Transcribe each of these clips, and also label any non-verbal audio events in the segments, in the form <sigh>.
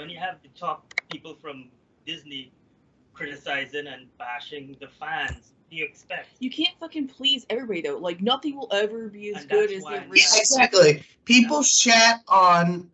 when you have the top people from Disney criticizing and bashing the fans, do you expect? You can't fucking please everybody though. Like nothing will ever be as And good as why- the Yeah, original. Exactly. People shat on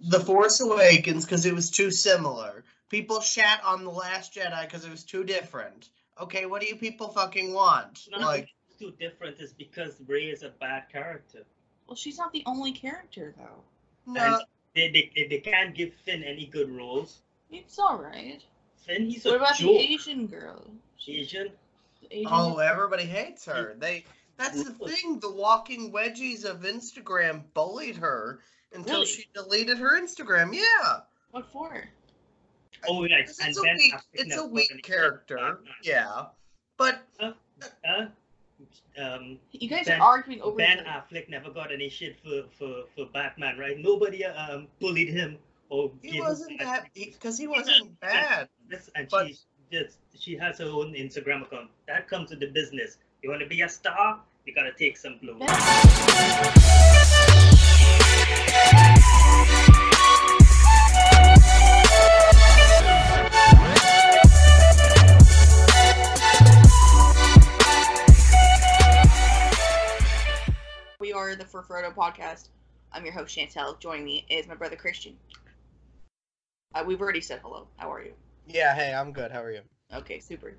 The Force Awakens because it was too similar. People shat on The Last Jedi because it was too different. Okay, what do you people fucking want? Not Like, it's too different is because Rey is a bad character. Well, she's not the only character though. no, They, they, they can't give Finn any good roles. It's all right. Finn, he's What a What about joke. the Asian girl? Asian? The Asian oh, everybody hates her. They. That's the thing. The walking wedgies of Instagram bullied her until Really? she deleted her Instagram. Yeah. What for? Oh, yeah. It's, and a Ben weak. It's a got weak character. Yeah. But Uh, um, You guys Ben- are arguing over. Ben the- Affleck never got any shit for, for, for Batman, right? Nobody um bullied him or he gave wasn't him that because he wasn't bad. This, and But- she just she has her own Instagram account. That comes with the business. You want to be a star, you gotta take some blows. Ben- We are the For Frodo podcast. I'm your host Chantel. Joining me is my brother Christian. Uh, we've already said hello. How are you? Yeah. Hey, I'm good. How are you? Okay, super.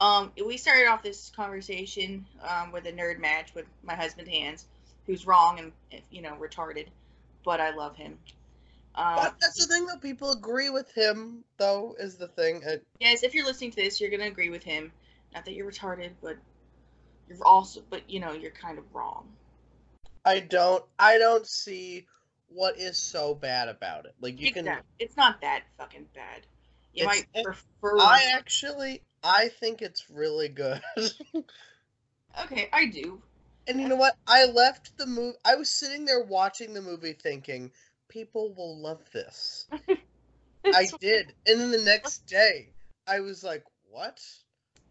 Um, we started off this conversation um, with a nerd match with my husband Hans, who's wrong and you know retarded, but I love him. Um, But that's the thing, though. People agree with him, though, is the thing. Uh, yes, if you're listening to this, you're gonna agree with him. Not that you're retarded, but you're also, but you know, you're kind of wrong. I don't. I don't see what is so bad about it. Like you It's can. not, it's not that fucking bad. You might prefer. I actually. I think it's really good. <laughs> okay, I do. and you know what? I left the movie. I was sitting there watching the movie, thinking people will love this. <laughs> I did, and then the next day, I was like, "What?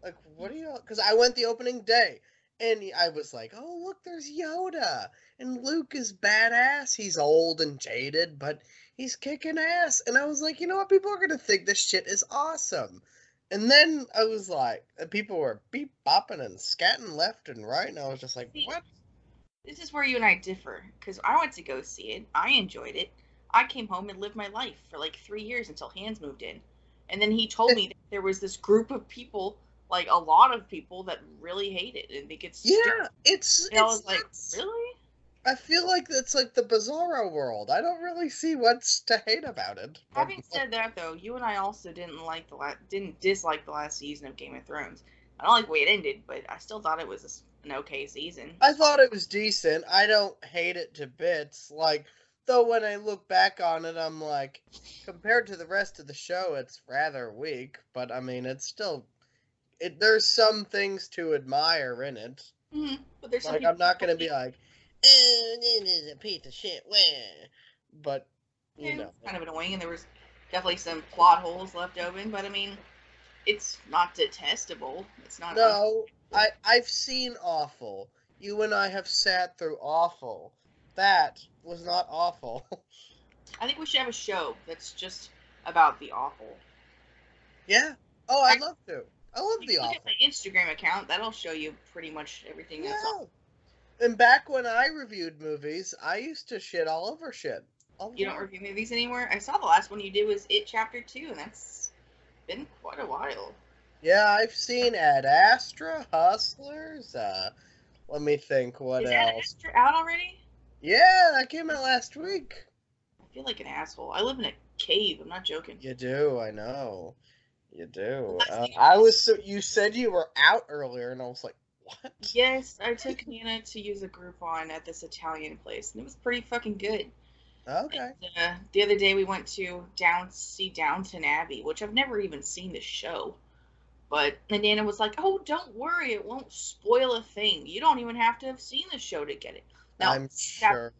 Like, what are you?" Because I went the opening day, and I was like, "Oh, look, there's Yoda, and Luke is badass. He's old and jaded, but he's kicking ass." And I was like, "You know what? People are gonna think this shit is awesome." And then I was like, people were beep bopping and scatting left and right, and I was just like, See, "What?" This is where you and I differ, because I went to go see it. I enjoyed it. I came home and lived my life for like three years until Hans moved in, and then he told <laughs> me that there was this group of people, like a lot of people, that really hate it and think it's Yeah, stupid. it's. And I it's was like, really? I feel like it's like the Bizarro world. I don't really see what's to hate about it. Having said that, though, you and I also didn't like the la- didn't dislike the last season of Game of Thrones. I don't like the way it ended, but I still thought it was an okay season. I thought it was decent. I don't hate it to bits. Like, though, when I look back on it, I'm like, compared to the rest of the show, it's rather weak. But I mean, it's still, it. There's some things to admire in it. hmm But there's Like, I'm not gonna be like, oh, this is a piece of shit. Wah. But you Yeah, know, it's kind of annoying, and there was definitely some plot holes left open. But I mean, it's not detestable. It's not. no, I I've seen awful. You and I have sat through awful. That was not awful. <laughs> I think we should have a show that's just about the awful. yeah. Oh, I'd love to. I love You the look awful. at my Instagram account. That'll show you pretty much everything that's Yeah. awful. And back when I reviewed movies, I used to shit all over shit. All You don't review movies anymore. I saw the last one you did was It Chapter Two, and that's been quite a while. Yeah, I've seen Ad Astra, Hustlers. Uh, let me think. What Is else? extra out already? Yeah, that came out last week. I feel like an asshole. I live in a cave. I'm not joking. You do, I know. You do. Uh, I was. So, you said you were out earlier, and I was like, what? Yes, I took Nana to use a Groupon at this Italian place, and it was pretty fucking good. Okay. And, uh, the other day we went to down see Downton Abbey, which I've never even seen the show. But and Nana was like, "Oh, don't worry, it won't spoil a thing. You don't even have to have seen the show to get it." Now, I'm sure.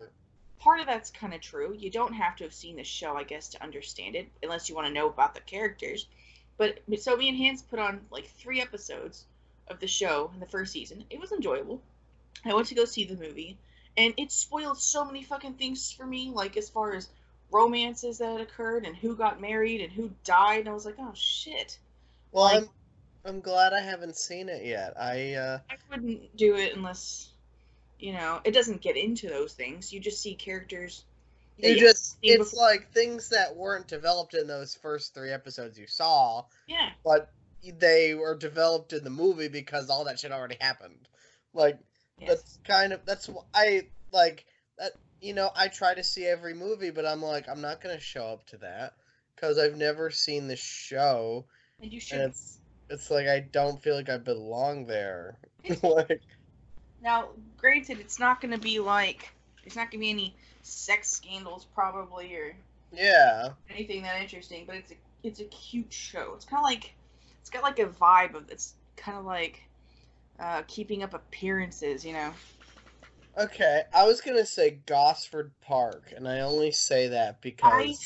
part of that's kind of true. You don't have to have seen the show, I guess, to understand it, unless you want to know about the characters. But so me and Hans put on like three episodes of the show in the first season. It was enjoyable. I went to go see the movie, and it spoiled so many fucking things for me, like as far as romances that had occurred and who got married and who died. And I was like, oh shit. Well, Like- I'm I'm glad I haven't seen it yet. I uh I wouldn't do it unless, you know, it doesn't get into those things. You just see characters. You just it's like things that weren't developed in those first three episodes you saw, Yeah. but they were developed in the movie because all that shit already happened. Like Yes. that's kind of that's wh- I like that you know I try to see every movie, but I'm like I'm not gonna show up to that because I've never seen the show. And you should. And it's it's like I don't feel like I belong there. <laughs> like Now, granted, it's not going to be like there's not going to be any sex scandals probably or yeah, anything that interesting, but it's a it's a cute show. It's kind of like it's got like a vibe of it's kind of like uh, keeping up appearances, you know. okay. I was gonna say Gosford Park, and I only say that because I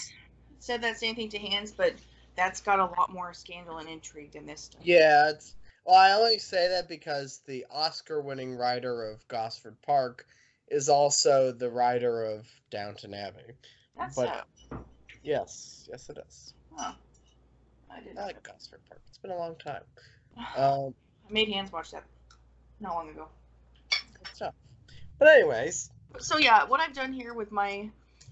said that same thing to Hans, but that's got a lot more scandal and intrigue than this stuff. Yeah, it's well, I only say that because the Oscar-winning writer of Gosford Park is also the writer of Downton Abbey. That's but- so. Yes, yes, it is. Huh. I didn't. I like Gosford Park. It's been a long time. <sighs> Um, I made Hans watch that not long ago. good stuff. But anyways, So yeah, what I've done here with my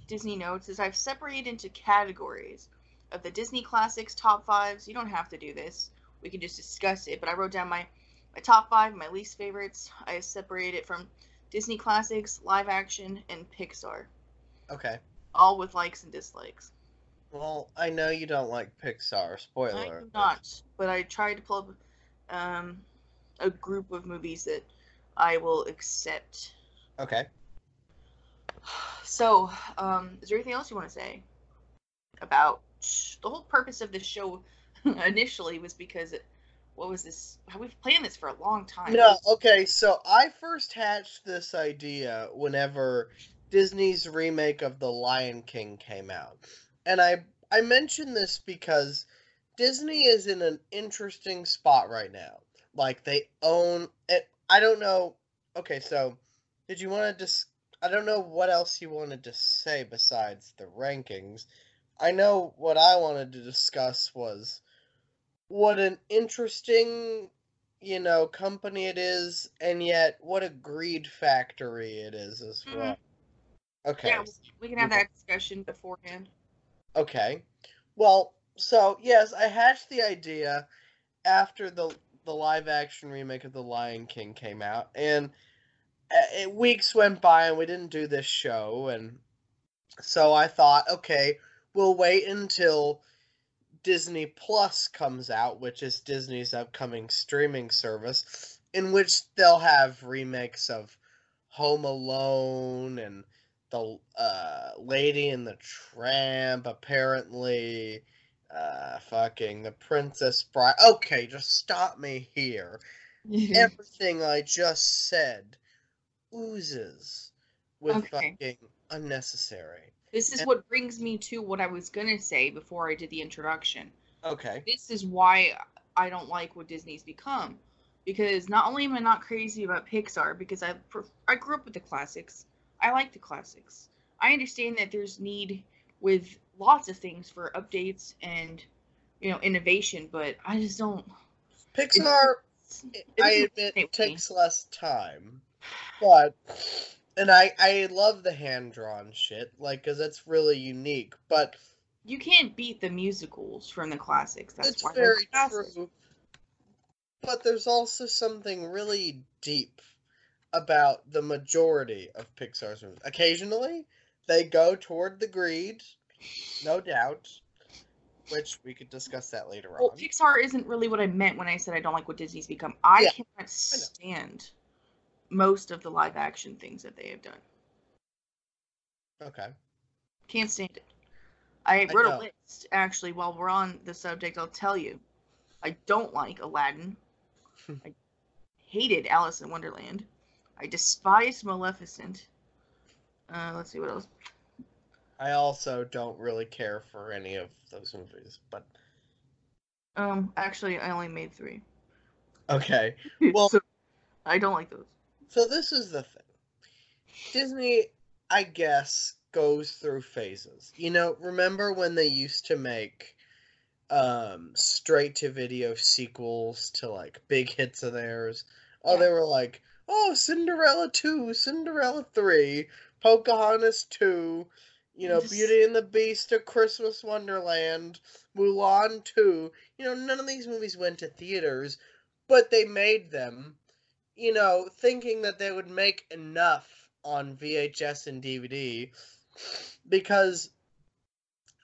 Disney notes is I've separated into categories of the Disney classics top fives. You don't have to do this. We can just discuss it. But I wrote down my my top five, my least favorites. I separated it from Disney classics, live action, and Pixar, okay. all with likes and dislikes. Well, I know you don't like Pixar. Spoiler. I do not, but I tried to pull up um, a group of movies that I will accept. Okay. So, um, is there anything else you want to say about the whole purpose of this show? <laughs> initially was because it, what was this? We've planned this for a long time. No, okay, so I first hatched this idea whenever Disney's remake of The Lion King came out. And I I mention this because Disney is in an interesting spot right now. Like they own it I don't know. Okay, so did you want to dis I don't know what else you wanted to say besides the rankings. I know what I wanted to discuss was what an interesting you know, company it is, and yet what a greed factory it is as Mhm. well. Okay. Yeah, we can have that discussion beforehand. Okay. Well, so yes, I hatched the idea after the the live action remake of The Lion King came out, and uh, it, weeks went by and we didn't do this show, and so I thought, okay, we'll wait until Disney Plus comes out, which is Disney's upcoming streaming service, in which they'll have remakes of Home Alone and the uh, Lady and the Tramp, apparently, uh, fucking the Princess Bride. Okay, just stop me here. <laughs> Everything I just said oozes with Okay. fucking unnecessary. This is and- what brings me to what I was gonna say before I did the introduction. Okay. this is why I don't like what Disney's become. Because not only am I not crazy about Pixar, because I I grew up with the classics. I like the classics. I understand that there's need with lots of things for updates and you know innovation, but I just don't. Pixar, it I doesn't admit, resonate me. takes less time, but and I I love the hand drawn shit, like, cause that's really unique. But You can't beat the musicals from the classics. That's it's very true. But there's also something really deep about the majority of Pixar's movies. Occasionally, they go toward the greed, no doubt, which we could discuss that later Well, on. Pixar isn't really what I meant when I said I don't like what Disney's become. I Yeah, cannot stand most of the live action things that they have done. Okay. Can't stand it. I I wrote know. a list actually while we're on the subject. I'll tell you. I don't like Aladdin. I hated Alice in Wonderland. I despise Maleficent. Uh, let's see what else. I also don't really care for any of those movies, but Um, actually, I only made three. okay. <laughs> Well- So, I don't like those. So this is the thing. Disney, I guess, goes through phases. You know, remember when they used to make um straight to video sequels to like big hits of theirs? Oh, Yeah. they were like, "Oh, Cinderella 2, Cinderella 3, Pocahontas 2, you know, Just- Beauty and the Beast, A Christmas Wonderland, Mulan 2." You know, none of these movies went to theaters, but they made them, you know, thinking that they would make enough on VHS and DVD because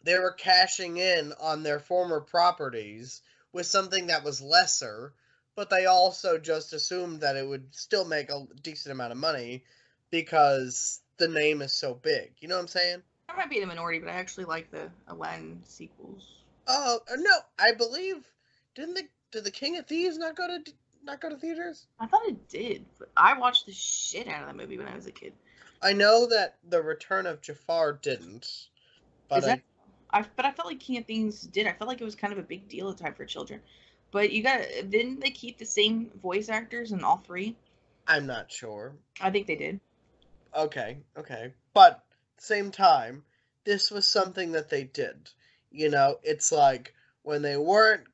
they were cashing in on their former properties with something that was lesser, but they also just assumed that it would still make a decent amount of money because the name is so big. You know what I'm saying? I might be in the minority, but I actually like the Aladdin sequels. Oh uh, no, I believe didn't the did the King of Thieves not go to not go to theaters? I thought it did, but I watched the shit out of that movie when I was a kid. I know that the Return of Jafar didn't, but Is that? I, I but I felt like King of Thieves did. I felt like it was kind of a big deal at the time for children. But you got didn't they keep the same voice actors in all three? I'm not sure. I think they did. Okay, okay. But same time, this was something that they did. You know, it's like when they weren't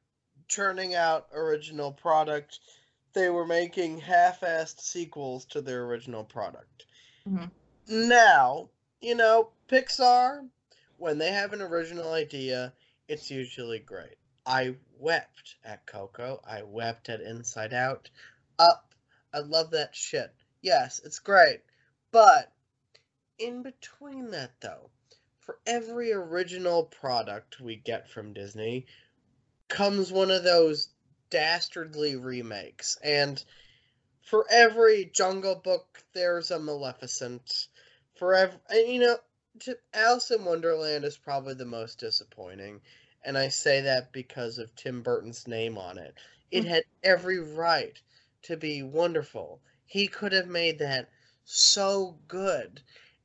churning out original product, they were making half-assed sequels to their original product. Mhm. Now, you know, Pixar, when they have an original idea, it's usually great. I wept at Coco. I wept at Inside Out. Up. I love that shit. Yes, it's great. But in between that, though, for every original product we get from Disney comes one of those dastardly remakes. And for every Jungle Book, there's a Maleficent. For every, and, you know, to, Alice in Wonderland is probably the most disappointing. And I say that because of Tim Burton's name on it. It Mm. had every right to be wonderful. He could have made that so good.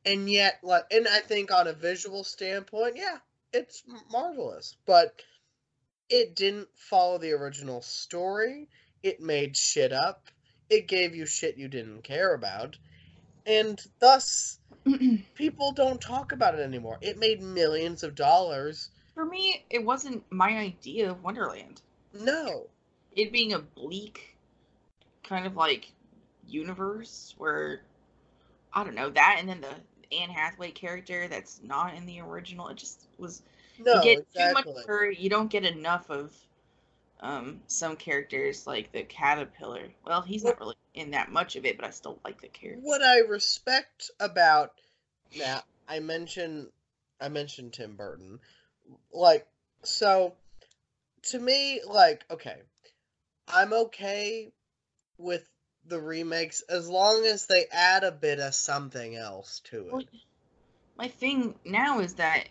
And yet, like, and I think on a visual standpoint, yeah, it's marvelous. But it didn't follow the original story. It made shit up. It gave you shit you didn't care about. And thus, <clears throat> people don't talk about it anymore. It made millions of dollars. For me, it wasn't my idea of Wonderland. No. It being a bleak kind of like universe where I don't know that, and then the Anne Hathaway character that's not in the original. It just was No, you get too much of her. You don't get enough of um, some characters like the caterpillar. Well, he's not really in that much of it, but I still like the character. what I respect about now I mentioned I mentioned Tim Burton. Like so to me like okay. I'm okay with the remakes as long as they add a bit of something else to it. Well, my thing now is that,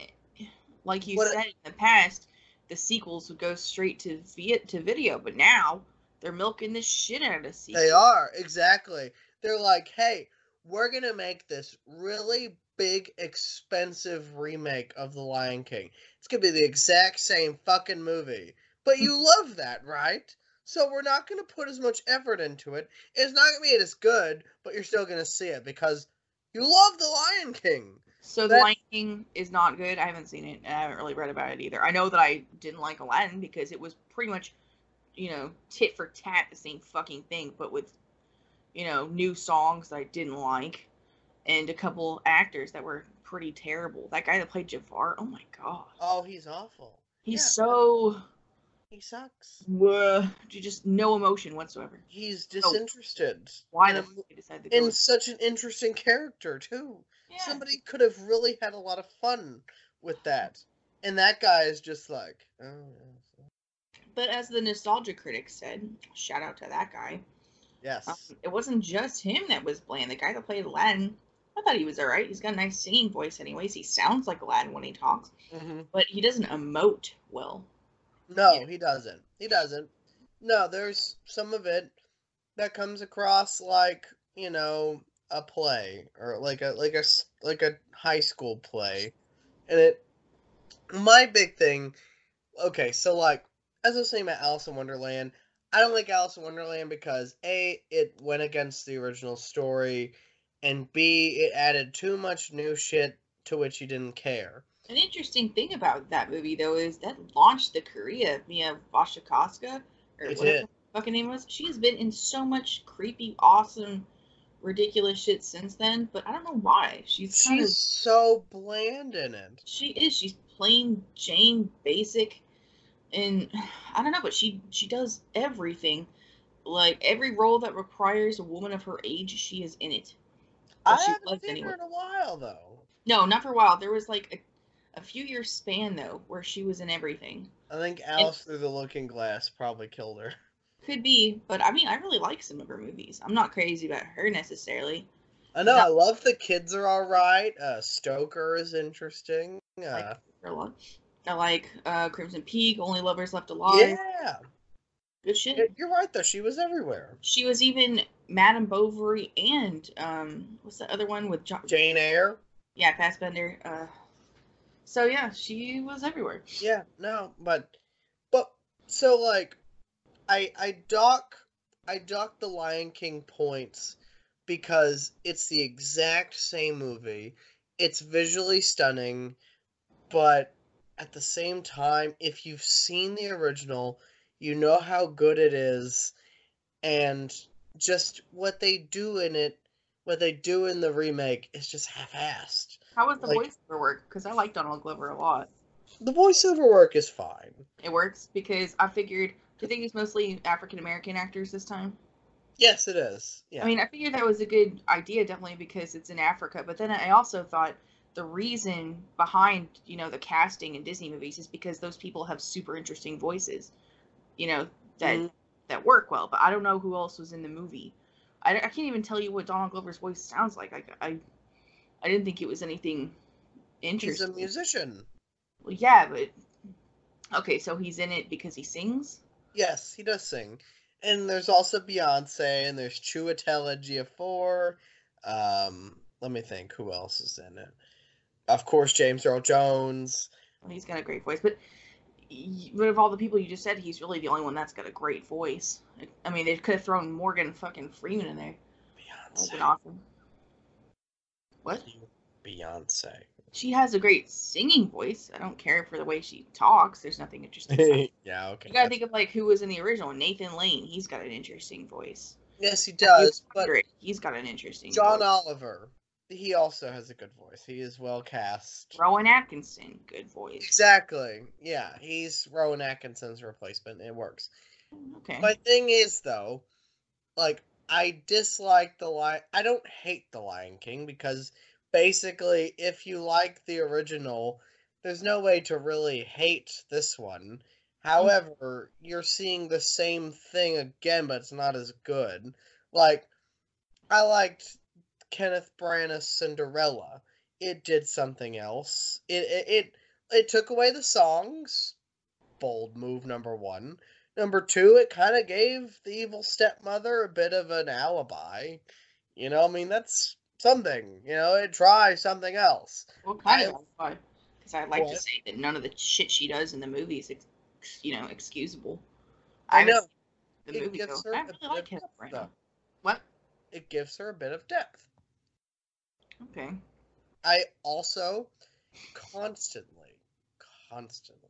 like you What- said in the past, the sequels would go straight to vi- to video, but now they're milking the shit out of the sequels. They are, exactly. They're like, hey, we're going to make this really big, expensive remake of The Lion King. It's going to be the exact same fucking movie. But you <laughs> love that, right? So we're not going to put as much effort into it. It's not going to be as good, but you're still going to see it because you love The Lion King. So the Lion King is not good. I haven't seen it, and I haven't really read about it either. I know that I didn't like Aladdin because it was pretty much, you know, tit for tat the same fucking thing, but with, you know, new songs that I didn't like, and a couple actors that were pretty terrible. That guy that played Jafar, oh my god, Oh, he's awful. he's yeah. so He sucks. uh, just no emotion whatsoever. He's disinterested. Why in the a- fuck they decided to go? in with- such an interesting character, too. Yeah. somebody could have really had a lot of fun with that. And that guy is just like, oh, yeah. But as the nostalgia critic said, shout out to that guy. yes. Um, it wasn't just him that was bland. The guy that played Aladdin, I thought he was alright. He's got a nice singing voice, anyways. He sounds like Aladdin when he talks, hmm but he doesn't emote well. No, Yeah. he doesn't. He doesn't. No, there's some of it that comes across like you know a play or like a like a like a high school play, and it. My big thing, okay, so like as I was saying about Alice in Wonderland, I don't like Alice in Wonderland because a it went against the original story, and b it added too much new shit to which you didn't care. An interesting thing about that movie, though, is that launched the career of Mia Wasikowska, or It whatever did. the fucking name was. She has been in so much creepy, awesome, ridiculous shit since then, but I don't know why. She's kind She's of so bland in it. she is. She's plain Jane, basic, and <sighs> I don't know, but she she does everything. Like every role that requires a woman of her age, she is in it. Or I she haven't seen her in a while though. No, not for a while. There was like a, a few years span though where she was in everything. I think Alice Through the Looking Glass probably killed her. <laughs> Could be, but I mean, I really like some of her movies. I'm not crazy about her necessarily. I know. No. I love the kids are all right. Uh, Stoker is interesting. I Uh, like her a lot. I like uh, Crimson Peak, Only Lovers Left Alive. yeah, Good shit. You're right though. She was everywhere. She was even Madame Bovary and um, what's the other one with John? Jane Eyre. Yeah, Fassbender. Uh, so yeah, she was everywhere. Yeah, no, but but so like I I dock I dock the Lion King points because it's the exact same movie. It's visually stunning, but at the same time, if you've seen the original, you know how good it is and just what they do in it, what they do in the remake is just half-assed. How was the Like- voiceover work? Because I like Donald Glover a lot. The voiceover work is fine. It works because I figured. Do you think it's mostly African American actors this time? Yes, it is. Yeah. I mean, I figured that was a good idea, definitely because it's in Africa. But then I also thought the reason behind you know the casting in Disney movies is because those people have super interesting voices, you know that Mhm. that work well. But I don't know who else was in the movie. I, I can't even tell you what Donald Glover's voice sounds like. I I, I didn't think it was anything interesting. He's a musician. Well, yeah, but okay, so he's in it because he sings. Yes, he does sing. And there's also Beyonce, and there's Chiwetel Ejiofor. Um, let me think, who else is in it? Of course, James Earl Jones. He's got a great voice, but but of all the people you just said, he's really the only one that's got a great voice. I mean, they could have thrown Morgan fucking Freeman in there. That would Beyonce. awesome. What? Beyonce. She has a great singing voice. I don't care for the way she talks. There's nothing interesting. <laughs> yeah, okay. You gotta that's- think of like who was in the original. Nathan Lane. He's got an interesting voice. Yes, he does. But He's got an interesting. John voice. Oliver, he also has a good voice. He is well cast. Rowan Atkinson, good voice. Exactly. Yeah, he's Rowan Atkinson's replacement. It works. Okay. My thing is though, like I dislike the lion. I don't hate the Lion King because basically, if you like the original, there's no way to really hate this one. However, you're seeing the same thing again, but it's not as good. Like I liked Kenneth Branagh's Cinderella. It did something else. It it it, it took away the songs. Bold move number one. Number two, it kind of gave the evil stepmother a bit of an alibi. You know, I mean, that's something. You know, it tries something else. What kind of I- alibi? Because I'd like to say that none of the shit she does in the movies, is, you know, excusable. I know. The It movie, gives her I really like of depth, What? It gives her a bit of depth. Okay. I also constantly, constantly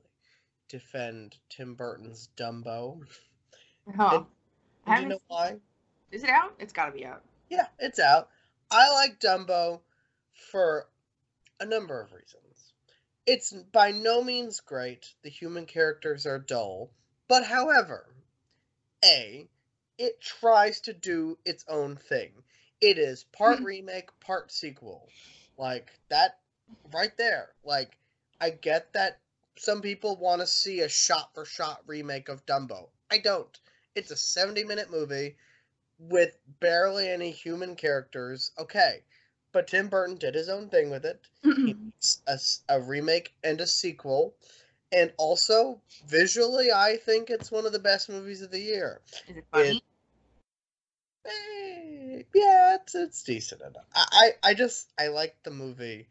defend Tim Burton's Dumbo. Oh, I And you know why? Is it out? It's got to be out. Yeah, it's out. I like Dumbo for a number of reasons. It's by no means great. The human characters are dull. But however, A, it tries to do its own thing. It is part <laughs> remake, part sequel. Like that right there. Like I get that some people want to see a shot for shot remake of Dumbo. I don't. It's a 70 minute movie with barely any human characters. Okay, but Tim Burton did his own thing with it. <clears throat> He makes a, a remake and a sequel. And also, visually, I think it's one of the best movies of the year. Is it funny? Eh, yeah, it's, it's decent enough. I, I, I just, I like the movie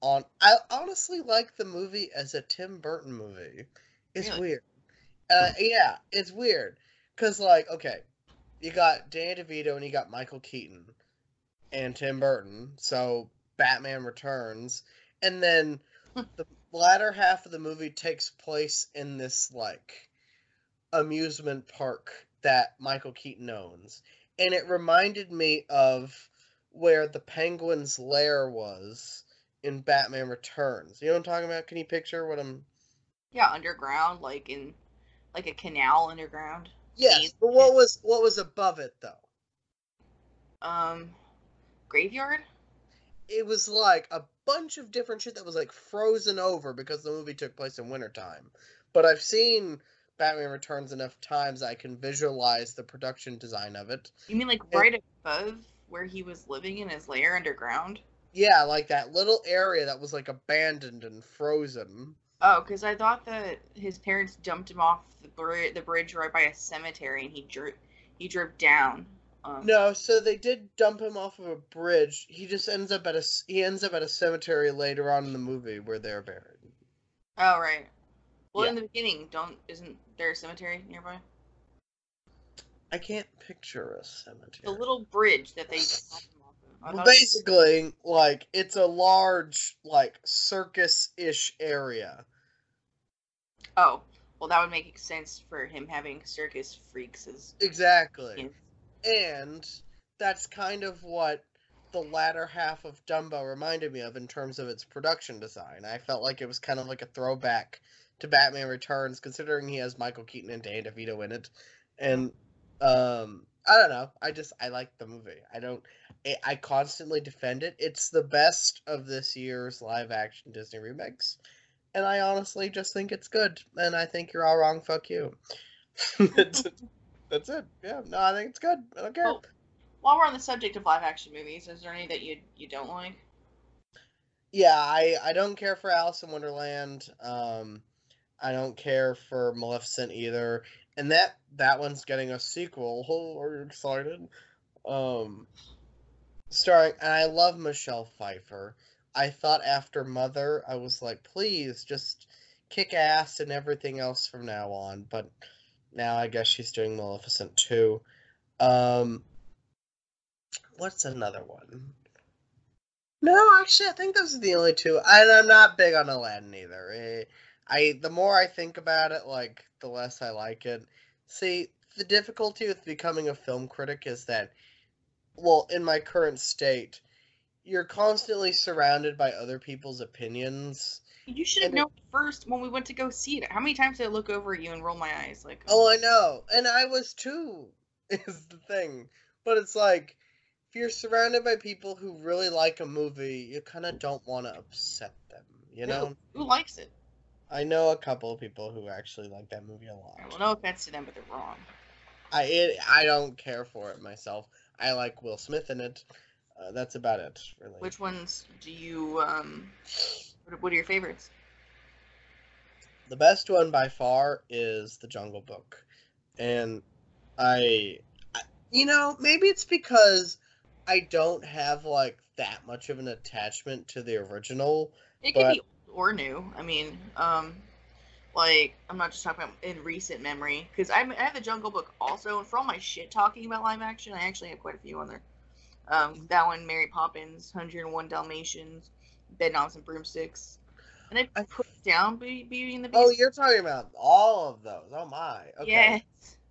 on, I honestly like the movie as a Tim Burton movie. It's Really? weird. Uh, yeah, it's weird. Because, like, okay, you got Danny DeVito and you got Michael Keaton and Tim Burton. So Batman Returns, and then hmm. the latter half of the movie takes place in this like amusement park that Michael Keaton owns. And it reminded me of where the penguin's lair was in Batman Returns. You know what I'm talking about? Can you picture what I'm Yeah, underground, like in like a canal underground. Yes, but what was what was above it though? Um, graveyard. It was like a bunch of different shit that was like frozen over because the movie took place in wintertime. But I've seen Batman Returns enough times I can visualize the production design of it. You mean like It- right above where he was living in his lair underground? Yeah, like that little area that was like abandoned and frozen. Oh, because I thought that his parents dumped him off the bri- the bridge right by a cemetery, and he drove he drove down. Um, No, so they did dump him off of a bridge. He just ends up at a he ends up at a cemetery later on in the movie where they're buried. Oh right. Well, Yeah. in the beginning, don't isn't there a cemetery nearby? I can't picture a cemetery. The little bridge that they. <sighs> dumped him off of. I Well, basically, like it's a large, like circus-ish area. Oh, well, that would make sense for him having circus freaks as. Exactly, Yeah. and that's kind of what the latter half of Dumbo reminded me of in terms of its production design. I felt like it was kind of like a throwback to Batman Returns, considering he has Michael Keaton and Danny DeVito in it, and um, I don't know. I just I like the movie. I don't. I, I constantly defend it. It's the best of this year's live action Disney remakes, and I honestly just think it's good. And I think you're all wrong. Fuck you. <laughs> that's, it. that's it. Yeah. No, I think it's good. I don't care. Oh. While we're on the subject of live action movies, is there any that you you don't like? Yeah, I I don't care for Alice in Wonderland. Um, I don't care for Maleficent either. And that that one's getting a sequel. <laughs> Oh, are you excited? Um, starring and I love Michelle Pfeiffer. I thought after Mother, I was like, please just kick ass and everything else from now on. But now I guess she's doing Maleficent too. Um, what's another one? No, actually, I think those are the only two. And I'm not big on Aladdin either. Eh, I the more I think about it, like the less I like it. See, the difficulty with becoming a film critic is that, well, in my current state, you're constantly surrounded by other people's opinions. You should have And it- known first when we went to go see it. How many times did I look over at you and roll my eyes? Like, Oh, oh. I know, and I was too. <laughs> Is the thing, but it's like if you're surrounded by people who really like a movie, you kind of don't want to upset them. You know. who, who likes it? I know a couple of people who actually like that movie a lot. Well, no offense to them, but they're wrong. I it, I don't care for it myself. I like Will Smith in it. Uh, that's about it, really. Which ones do you um? What, what are your favorites? The best one by far is The Jungle Book, and I, I, you know, maybe it's because I don't have like that much of an attachment to the original. It could be old or new. I mean, um, like I'm not just talking about in recent memory because I have the Jungle Book also, and for all my shit talking about live action, I actually have quite a few on there. Um, that one, Mary Poppins, 101 Dalmatians, Bedknobs and Broomsticks, and I put down Beauty, Beauty and the Beast. Oh, you're talking about all of those. Oh my. Okay. Yes.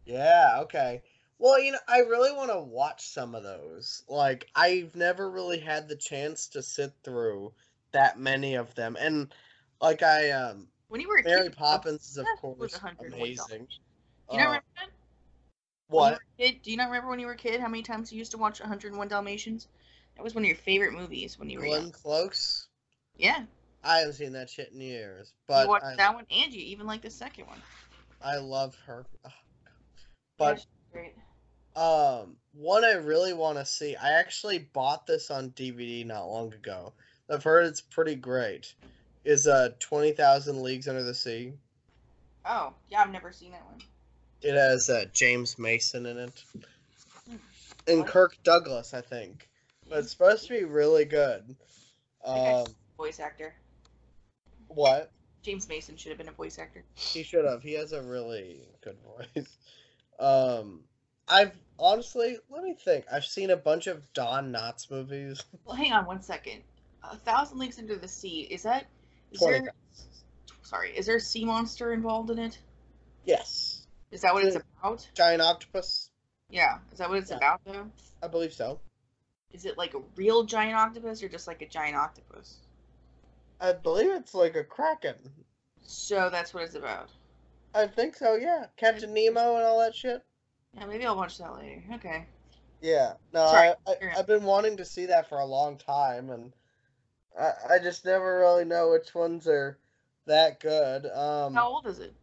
Yeah, okay. Well, you know, I really want to watch some of those. Like, I've never really had the chance to sit through that many of them. And, like, I, um, When you were Mary kid, Poppins is, of course, amazing. You Uh, remember that? What? kid, do you not remember when you were a kid how many times you used to watch 101 Dalmatians? That was one of your favorite movies when you were Glenn young. Close? Yeah, I haven't seen that shit in years. But you But watched I, that one, and you even like the second one. I love her. But great. Um, one I really want to see. I actually bought this on DVD not long ago. I've heard it's pretty great. Is uh Twenty Thousand Leagues Under the Sea. Oh, yeah, I've never seen that one. It has uh, James Mason in it, Hmm. and Kirk Douglas, I think. But it's supposed to be really good. Um, Voice actor. what? James Mason should have been a voice actor. He should have. He has a really good voice. Um, I've honestly, let me think. I've seen a bunch of Don Knotts movies. Well, hang on one second. A Thousand Leagues Under the Sea. Is that? Is 20 there? Sorry, is there a sea monster involved in it? Yes. Is that what it's about? Giant octopus. Yeah. Is that what it's Yeah. about though? I believe so. Is it like a real giant octopus or just like a giant octopus? I believe it's like a kraken. So that's what it's about. I think so. Yeah, Captain Nemo and all that shit. Yeah, maybe I'll watch that later. Okay. Yeah. No, Sorry, I, I. I've been wanting to see that for a long time, and I I just never really know which ones are that good. Um, How old is it?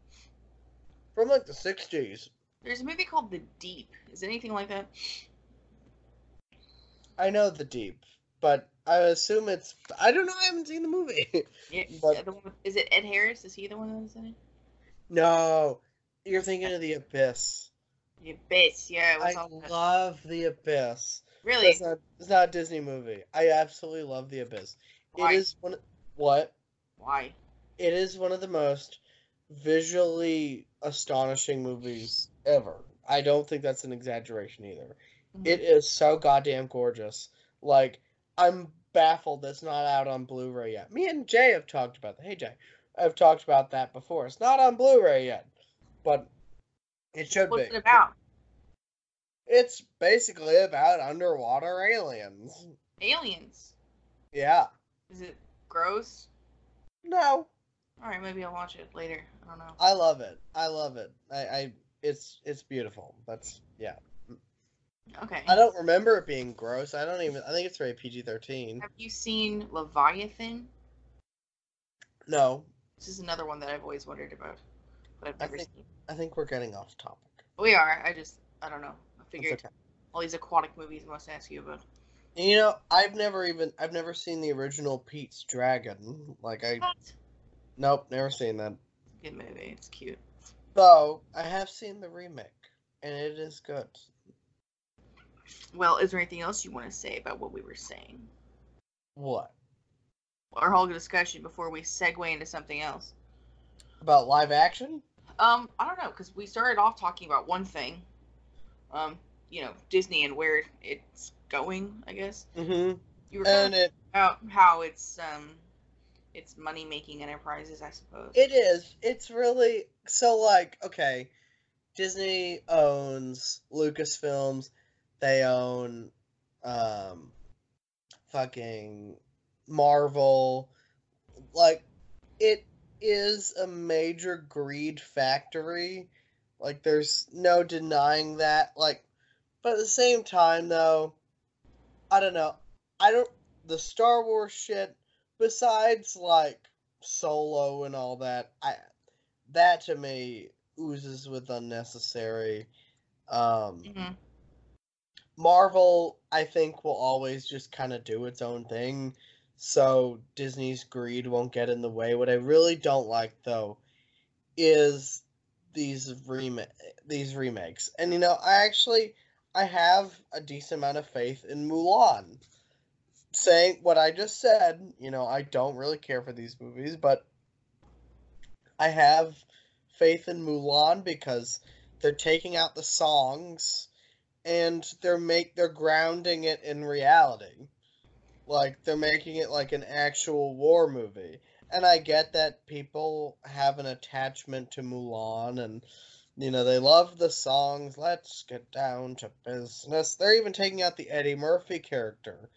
From like the '60s. There's a movie called The Deep. Is anything like that? I know the deep, but I assume it's. I don't know. I haven't seen the movie. <laughs> Yeah. But- the one with- is it Ed Harris? Is he the one that's in it? no, you're thinking of the Abyss. The Abyss. Yeah. I love the Abyss. Really? It's not. It's not a Disney movie. I absolutely love the Abyss. Why? It is one. What? Why? It is one of the most visually astonishing movies ever. I don't think that's an exaggeration either. Mhm. It is so goddamn gorgeous. Like, I'm baffled that's not out on Blu ray yet. Me and Jay have talked about that. Hey, Jay. I've talked about that before. It's not on Blu ray yet, but it should What's be. What's it about? It's basically about underwater aliens. Aliens. Yeah. Is it gross? No, All right, maybe I'll watch it later. I don't know. I love it. I love it. I, I it's it's beautiful. That's yeah. Okay. I don't remember it being gross. I don't even. I think it's rated PG thirteen. Have you seen Leviathan? No, This is another one that I've always wondered about, but I've I never think- seen. I think we're getting off topic. We are. I just, I don't know. I figured okay. all these aquatic movies I must ask you about. You know, I've never even I've never seen the original Pete's Dragon. Like I What? Nope, never seen that. Good movie. It's cute. Though I have seen the remake, and it is good. Well, is there anything else you want to say about what we were saying? What Our whole discussion before we segue into something else. about live action? Um, I don't know, because we started off talking about one thing. Um, you know, Disney and where it's going, I guess. Mm-hmm. You were And talking it about how it's um it's money making enterprises, I suppose. It is. It's really so like okay, Disney owns Lucasfilms. They own um fucking Marvel. Like it is a major greed factory. Like there's no denying that. Like but at the same time though, I don't know. I don't the Star Wars shit besides like solo and all that i that to me oozes with unnecessary um Mhm. marvel i think will always just kind of do its own thing so disney's greed won't get in the way. What i really don't like though is these remake these remakes. And you know i actually i have a decent amount of faith in mulan saying what I just said, you know, I don't really care for these movies, but I have faith in Mulan because they're taking out the songs and they're make they're grounding it in reality. Like they're making it like an actual war movie. And I get that people have an attachment to Mulan and you know, they love the songs, let's get down to business. They're even taking out the Eddie Murphy character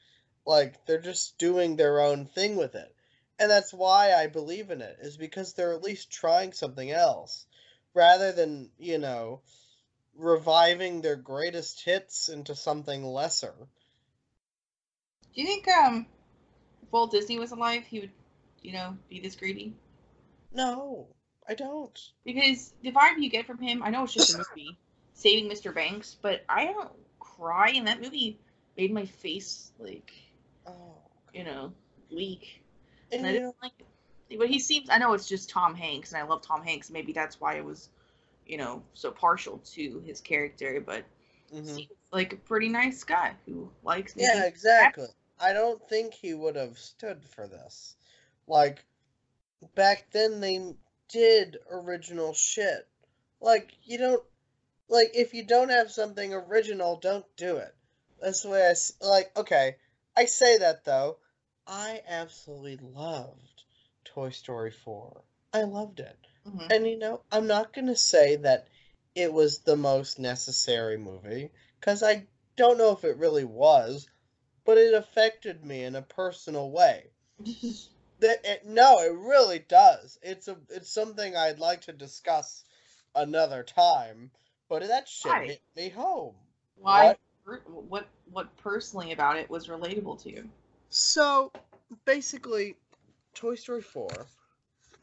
like they're just doing their own thing with it and that's why i believe in it is because they're at least trying something else rather than you know reviving their greatest hits into something lesser Do you think um if Walt Disney was alive he would, you know, be this greedy? no i don't Because the vibe you get from him, I know it's just a <laughs> movie, Saving Mr. Banks, but I don't cry and that movie made my face like, oh you know, weak. and And I didn't like it. But he seems I know it's just Tom Hanks and I love Tom Hanks, maybe that's why it was, you know, so partial to his character, but mhm. seems like a pretty nice guy who likes yeah exactly. I don't think he would have stood for this. Like back then they did original shit. Like you don't like if you don't have something original don't do it. That's the way i like okay i say that though I absolutely loved Toy Story 4. I loved it. Mhm. And you know, I'm not going to say that it was the most necessary movie cuz I don't know if it really was, but it affected me in a personal way. <laughs> That it, no, it really does. It's a it's something I'd like to discuss another time, but that shit Why? hit me home. Why? per- What? What personally about it was relatable to you? So basically, Toy Story 4.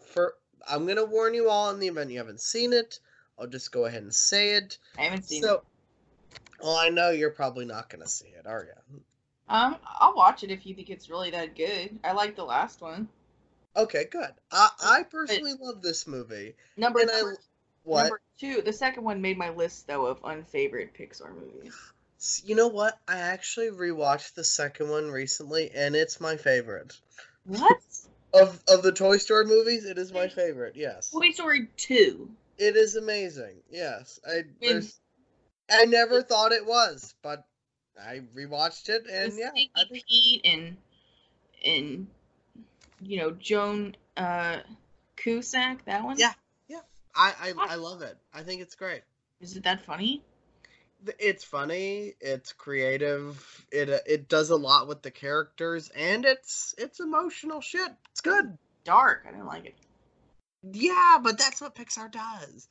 For I'm gonna warn you all in the event you haven't seen it. I'll just go ahead and say it. I haven't seen so, it. well, I know you're probably not gonna see it, are you? Um, I'll watch it if you think it's really that good. I like the last one. Okay, good. I I personally love this movie, Number, and I what number two. The second one made my list though of unfavorite Pixar movies. You know what? I actually rewatched the second one recently, and it's my favorite What? of of the Toy Story movies. It is my favorite. Yes, Toy Story two. it is amazing. Yes, I I never thought it was, but I rewatched it, and yeah, I think Pete and and you know Joan uh Cusack. That one. Yeah. I, I I love it. I think it's great. Is it that funny? It's funny. It's creative. It uh, it does a lot with the characters, and it's it's emotional shit. It's good. Dark. I didn't like it. Yeah, but that's what Pixar does.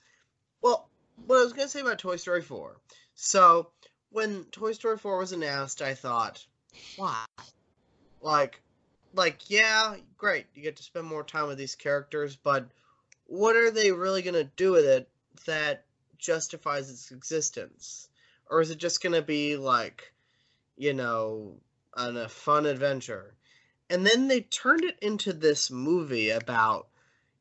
Well, what I was gonna say about Toy Story 4. So when Toy Story 4 was announced, I thought, why? Like, like yeah, great, you get to spend more time with these characters, but what are they really gonna do with it that justifies its existence? Or is it just gonna be like, you know, an, a fun adventure? And then they turned it into this movie about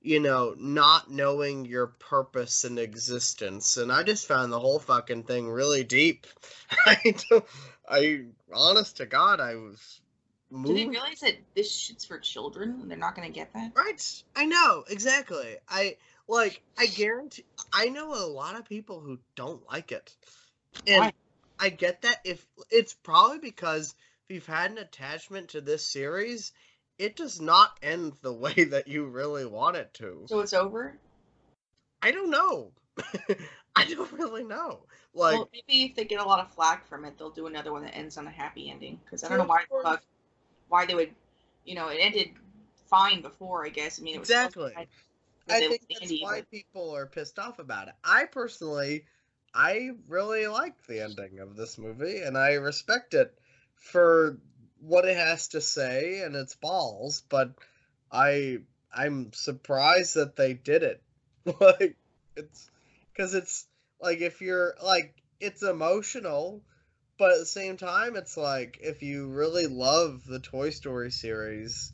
you know, not knowing your purpose in existence. And I just found the whole fucking thing really deep. <laughs> I, don't, I, honest to God, I was Do they moved. realize that this shit's for children and they're not gonna get that? Right. I know, exactly. I, like, I guarantee, I know a lot of people who don't like it. And Why? I get that if, it's probably because if you've had an attachment to this series, it does not end the <laughs> way that you really want it to. So it's over. I don't know. <laughs> I don't really know. Like, well, maybe if they get a lot of flack from it, they'll do another one that ends on a happy ending. Because I don't know why the fuck, why they would, you know, it ended fine before. I guess. I mean, it was Exactly. I think that's Andy, why but- people are pissed off about it. I personally, I really like the ending of this movie, and I respect it for what it has to say and its balls. But I, I'm surprised that they did it. <laughs> like, it's because it's like if you're like it's emotional, but at the same time, it's like if you really love the Toy Story series,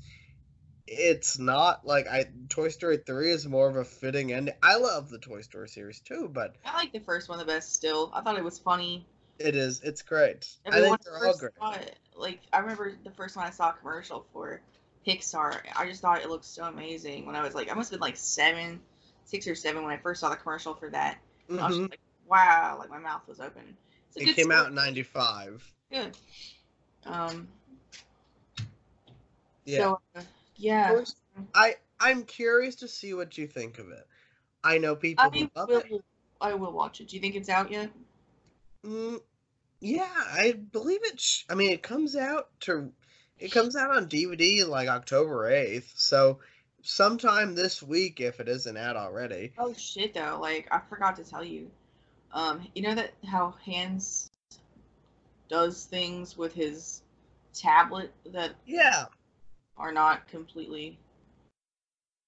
it's not like I Toy Story 3 is more of a fitting end. I love the Toy Story series too, but I like the first one the best. Still, I thought it was funny. it is it's great. I think they're all great. it, like I remember the first one I saw a commercial for Pixar. I just thought it looked so amazing when I was like, I must have been like seven, six or seven when I first saw the commercial for that. I was Mhm. just like, wow, like my mouth was open. It's a It came out in 95. Good. Um. Yeah. So uh, yeah, I I'm curious to see what you think of it. I know people who I love will. it. I will watch it. Do you think it's out yet? Mm, yeah, I believe it. Sh- I mean, it comes out to it comes out on DVD like October 8th. So sometime this week if it isn't out already. Oh shit though, like I forgot to tell you. Um, you know that how Hans does things with his tablet that Yeah. Are not completely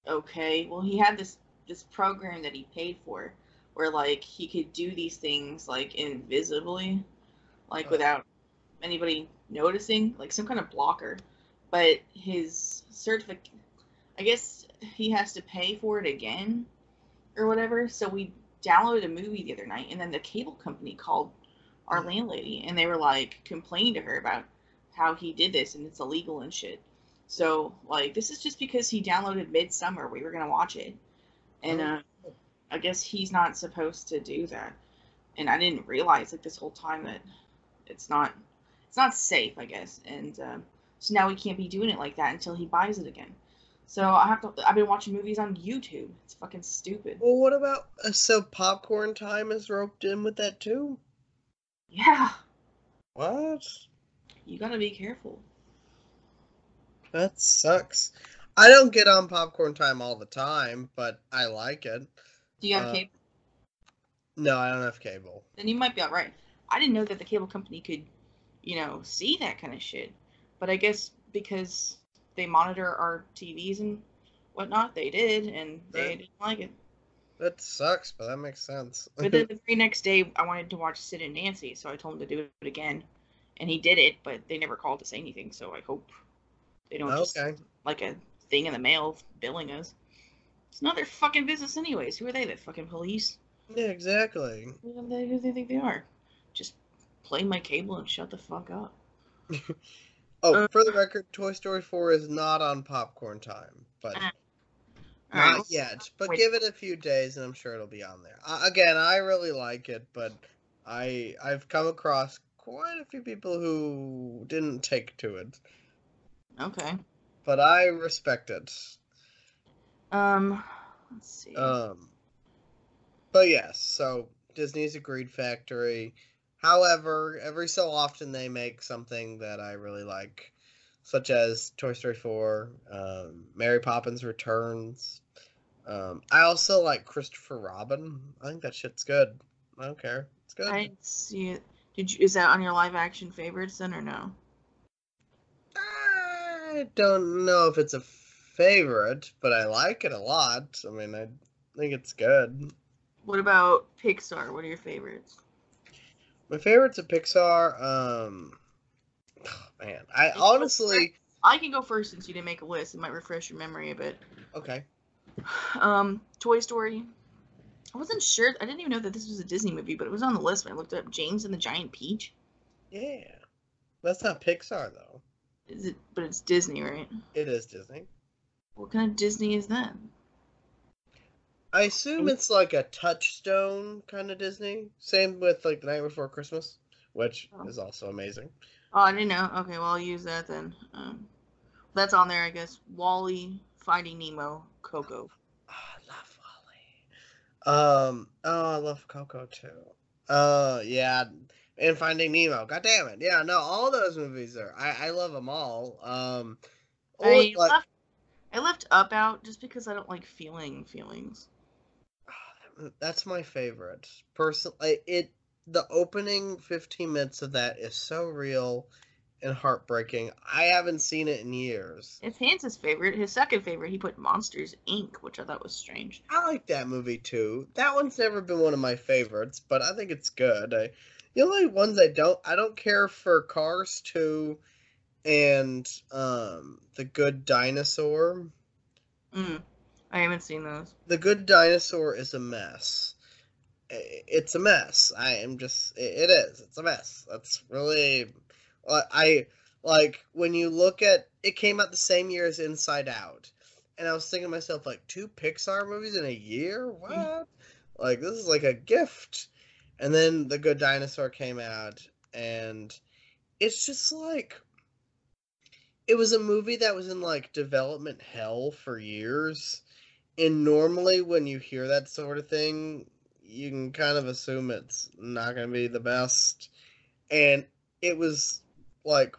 okay. Well, he had this this program that he paid for where like he could do these things like invisibly, like Oh. without anybody noticing, like some kind of blocker. But his certificate, I guess he has to pay for it again or whatever. So we downloaded a movie the other night, and then the cable company called our hmm. landlady, and they were like complaining to her about how he did this and it's illegal and shit. So like this is just because he downloaded Midsummer. We were gonna watch it, and uh, I guess he's not supposed to do that. And I didn't realize like this whole time that it's not it's not safe. I guess, and um, So now he can't be doing it like that until he buys it again. So I have to. I've been watching movies on YouTube. It's fucking stupid. Well, what about uh, so popcorn time is roped in with that too? Yeah, What? you gotta be careful. That sucks. I don't get on popcorn time all the time, but I like it. Do you have Uh, cable? No, I don't have cable. Then you might be alright. I didn't know that the cable company could, you know, see that kind of shit. But I guess because they monitor our TVs and whatnot, they did, and they Right. didn't like it. That sucks, but that makes sense. But then the very next day, I wanted to watch Sid and Nancy, so I told him to do it again, and he did it. But they never called to say anything, so I hope they don't just okay. like a thing in the mail billing us. It's not their fucking business, anyways. Who are they? The fucking police? Yeah, exactly. Who do they, who do they think they are? Just play my cable and shut the fuck up. <laughs> Oh, Uh, for the record, Toy Story 4 is not on popcorn time, but Ah, not Alright, yet. But wait. give it a few days, and I'm sure it'll be on there. Uh, again, I really like it, but I I've come across quite a few people who didn't take to it, Okay. but I respect it. Um, let's see. Um, but yes, so Disney's a greed factory. However, every so often they make something that I really like, such as Toy Story 4, um, Mary Poppins Returns. Um, I also like Christopher Robin. I think that shit's good. I don't care. It's good. I didn't see it. Did you? Is that on your live action favorites then, or no? I don't know if it's a favorite, but I like it a lot. I mean, I think it's good. What about Pixar? What are your favorites? My favorites of Pixar, um, man, I honestly, I can go first since you didn't make a list. It might refresh your memory a bit. okay, Um, Toy Story. I wasn't sure. I didn't even know that this was a Disney movie, but it was on the list when I looked up James and the Giant Peach. yeah, that's not Pixar though. Is it? But it's Disney, right? It is Disney. What kind of Disney is that? I assume it's like a touchstone kind of Disney. Same with like The Night Before Christmas, which Oh. is also amazing. Oh, I didn't know. Okay, well I'll use that then. Um, that's on there, I guess. WALL-E, Finding Nemo, Coco. Oh, I love WALL-E. Um, oh, I love Coco too. Uh, yeah, and Finding Nemo. God damn it, yeah, no, all those movies are. I I love them all. Um, I like- left. I left Up out just because I don't like feeling feelings. <sighs> That's my favorite. Personally, it the opening 15 minutes of that is so real and heartbreaking. I haven't seen it in years. It's Hans's favorite. His second favorite, he put Monsters Inc., which I thought was strange. I like that movie too. That one's never been one of my favorites, but I think it's good. I, the only ones I don't I don't care for Cars 2 and um The Good Dinosaur. Mm, I haven't seen those. The Good Dinosaur is a mess. It's a mess. I am just it is. It's a mess. That's really. I- I like when you look at. It came out the same year as Inside Out, and I was thinking to myself, like two Pixar movies in a year. What? Like this is like a gift. And then The Good Dinosaur came out, and it's just like. It was a movie that was in like development hell for years and normally when you hear that sort of thing you can kind of assume it's not going to be the best and it was like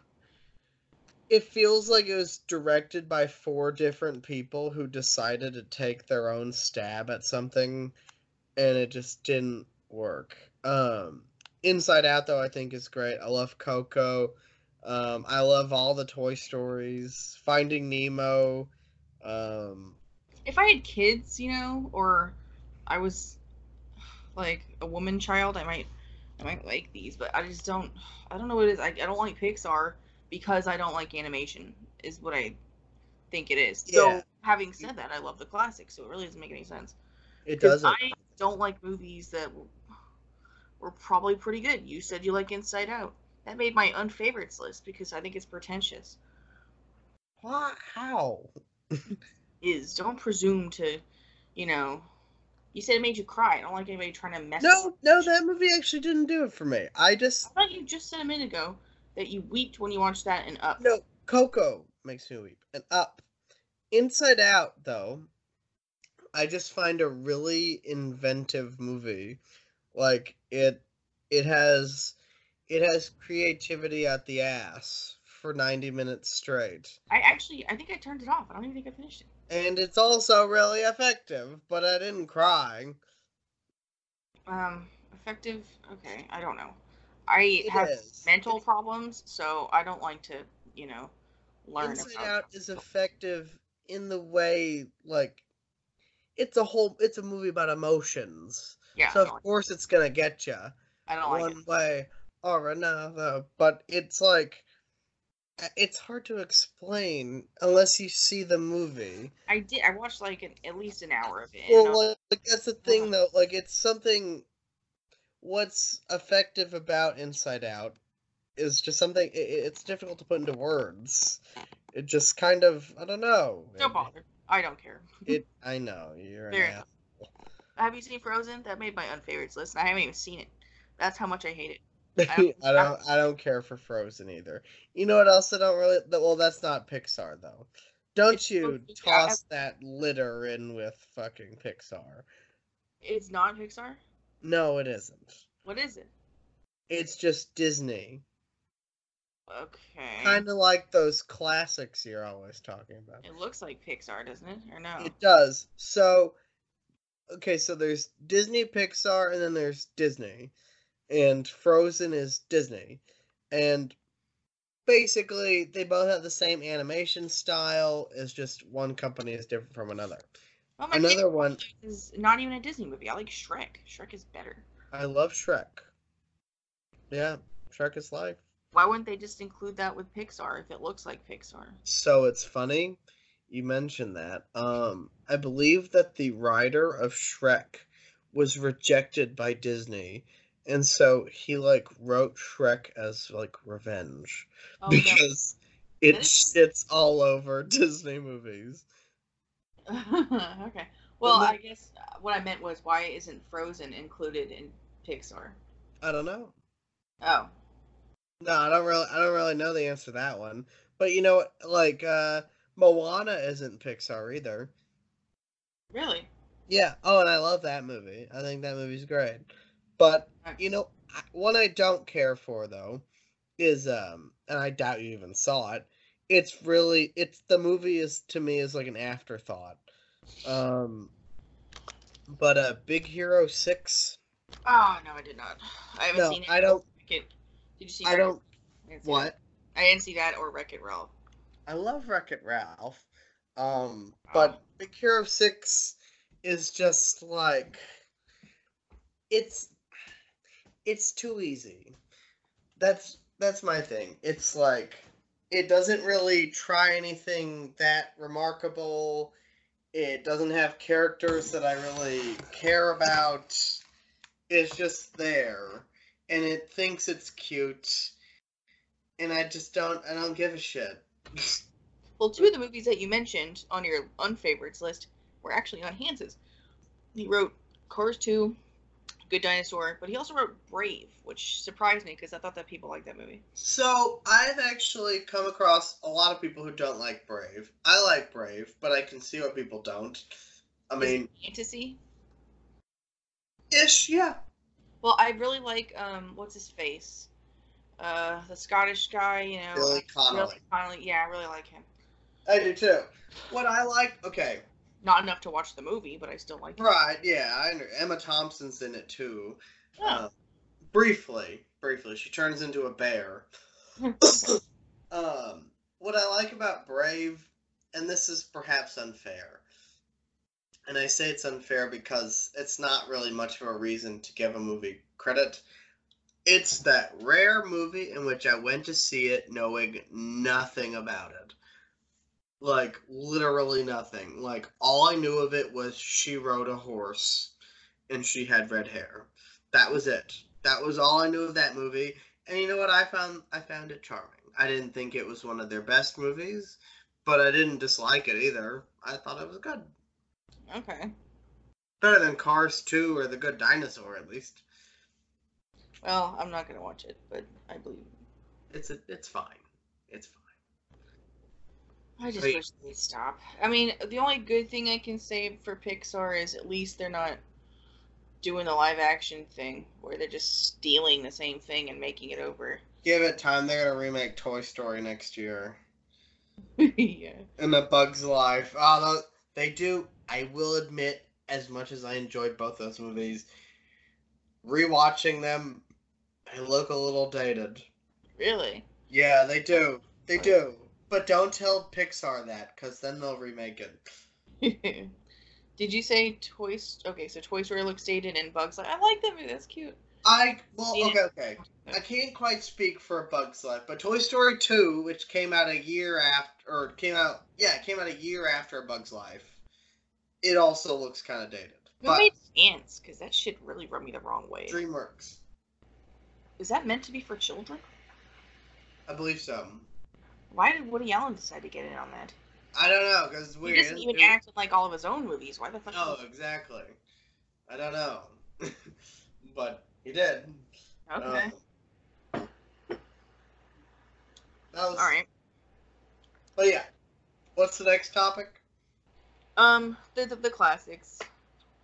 it feels like it was directed by four different people who decided to take their own stab at something and it just didn't work um inside out though i think is great i love coco um i love all the toy stories finding nemo um If I had kids, you know, or I was like a woman child, I might, I might like these. But I just don't. I don't know what it is. I, I don't like Pixar because I don't like animation. Is what I think it is. Yeah. So having said that, I love the classics, so it really doesn't make any sense. It doesn't I don't like movies that were probably pretty good. You said you like Inside Out. That made my unfavorites list because I think it's pretentious. Why? How? <laughs> Is don't presume to, you know. You said it made you cry. I don't like anybody trying to mess. No, no, that movie actually didn't do it for me. I I just thought you just said a minute ago that you weeped when you watched that and Up. no Coco makes me weep, and Up. Inside Out, though, I just find a really inventive movie. Like it, it has, it has creativity at the ass for ninety minutes straight, I actually, I think I turned it off. I don't even think I finished it. and it's also really effective. But I didn't cry. Um, effective. Okay, I don't know. I It have is. mental problems, so I don't like to, you know, learn Inside about. Out is effective in the way like it's a whole it's a movie about emotions. Yeah, so of like, course it's gonna get you I don't like one it. way or another. But it's like uh, it's hard to explain unless you see the movie. I did. I watched like an, at least an hour of it. Well, like, like that's the thing though. Like it's something. What's effective about Inside Out is just something. i i- it's difficult to put into words. It just kind of I don't know. don't bother. I don't care. It. <laughs> I know you're Fair. Have you seen Frozen? That made my unfavorites list. and I haven't even seen it. That's how much I hate it. <laughs> I don't- don't. I don't care for Frozen either. You know what else I don't really? Well, that's not Pixar though. Don't you supposed to be- toss that litter in with fucking Pixar? It's not Pixar. No, it isn't. What is it? It's just Disney. Okay. Kind of like those classics you're always talking about. It looks like Pixar, doesn't it? Or no? It does. So, okay, so there's Disney, Pixar, and then there's Disney. And Frozen is Disney. And basically, they both have the same animation style. It's just one company is different from another. well, my Another one, is not even a Disney movie. I like Shrek. Shrek is better. I love Shrek. Yeah, Shrek is life. Why wouldn't they just include that with Pixar if it looks like Pixar? So it's funny you mentioned that. Um, I believe that the writer of Shrek was rejected by Disney, and so he like wrote Shrek as like revenge Oh, because it is- shits all over <laughs> Disney movies. <laughs> okay. Well, I guess uh, what I meant was why isn't Frozen included in Pixar? I don't know. Oh, No, I don't really. I don't really know the answer to that one. But you know, like uh, Moana isn't Pixar either. Really? Yeah. Oh, and I love that movie. I think that movie's great. But you know, I- one I don't care for though is um, and I doubt you even saw it. It's really it's the movie is to me is like an afterthought. Um, but uh, Big Hero Six. Oh no, I did not. I haven't No, seen it. I don't. Wreck-It. Did you see? I Wreck-It? don't. I see What? that. I didn't see that or Wreck It Ralph. I love Wreck It Ralph. Um, but Big Hero Six is just like it's it's too easy. That's that's my thing. It's like it doesn't really try anything that remarkable. It doesn't have characters that I really care about. It's just there and it thinks it's cute and I just don't I don't give a shit. <laughs> Well, two of the movies that you mentioned on your unfavorites list were actually on Hans's. He wrote Cars 2, Good Dinosaur, but he also wrote Brave, which surprised me because I thought that people liked that movie. So I've actually come across a lot of people who don't like Brave. I like Brave, but I can see why people don't. I Is mean, fantasy. ish, yeah. Well, I really like um, what's his face, uh, the Scottish guy. You know, Billy Connolly. Billy Connolly. Yeah, I really like him. I do too. What I like, okay, Not enough to watch the movie, but I still like. it. right, yeah. I Emma Thompson's in it too. Oh. Uh, briefly, briefly, she turns into a bear. <coughs> um, what I like about Brave, and this is perhaps unfair, and I say it's unfair because it's not really much of a reason to give a movie credit. It's that rare movie in which I went to see it knowing nothing about it. Like, literally nothing. Like, all I knew of it was she rode a horse and she had red hair. That was it. That was all I knew of that movie. And you know what? I found I found it charming. I didn't think it was one of their best movies, but I didn't dislike it either. I thought it was good. Okay. Better than Cars 2 or The Good Dinosaur, at least. Well, I'm not gonna watch it, but I believe. It's a, it's fine. It's fine. I just Wait. wish they'd stop. I mean, the only good thing I can say for Pixar is at least they're not doing the live action thing where they're just stealing the same thing and making it over. Give it time. They're gonna remake Toy Story next year. <laughs> yeah. And The Bug's Life. Oh, they do. I will admit, as much as I enjoyed both those movies, rewatching them, they look a little dated. Really? Yeah, they do. They do. But don't tell Pixar that, because then they'll remake it. <laughs> Did you say Toy? S- Okay, so Toy Story looks dated and Bugs Life. I like that movie. That's cute. I well, okay, okay. I can't quite speak for Bug's Life, but Toy Story Two, which came out a year after, or came out, yeah, it came out a year after Bug's Life. It also looks kind of dated, Who but made Antz? Because that shit really rubbed me the wrong way. DreamWorks, Is that meant to be for children? I believe so. Why did Woody Allen decide to get in on that? I don't know because He doesn't even It- act like all of his own movies. Why the fuck? No, exactly. I don't know, <laughs> but he did. Okay. Um, that was all right. But yeah, what's the next topic? Um, the, the the classics.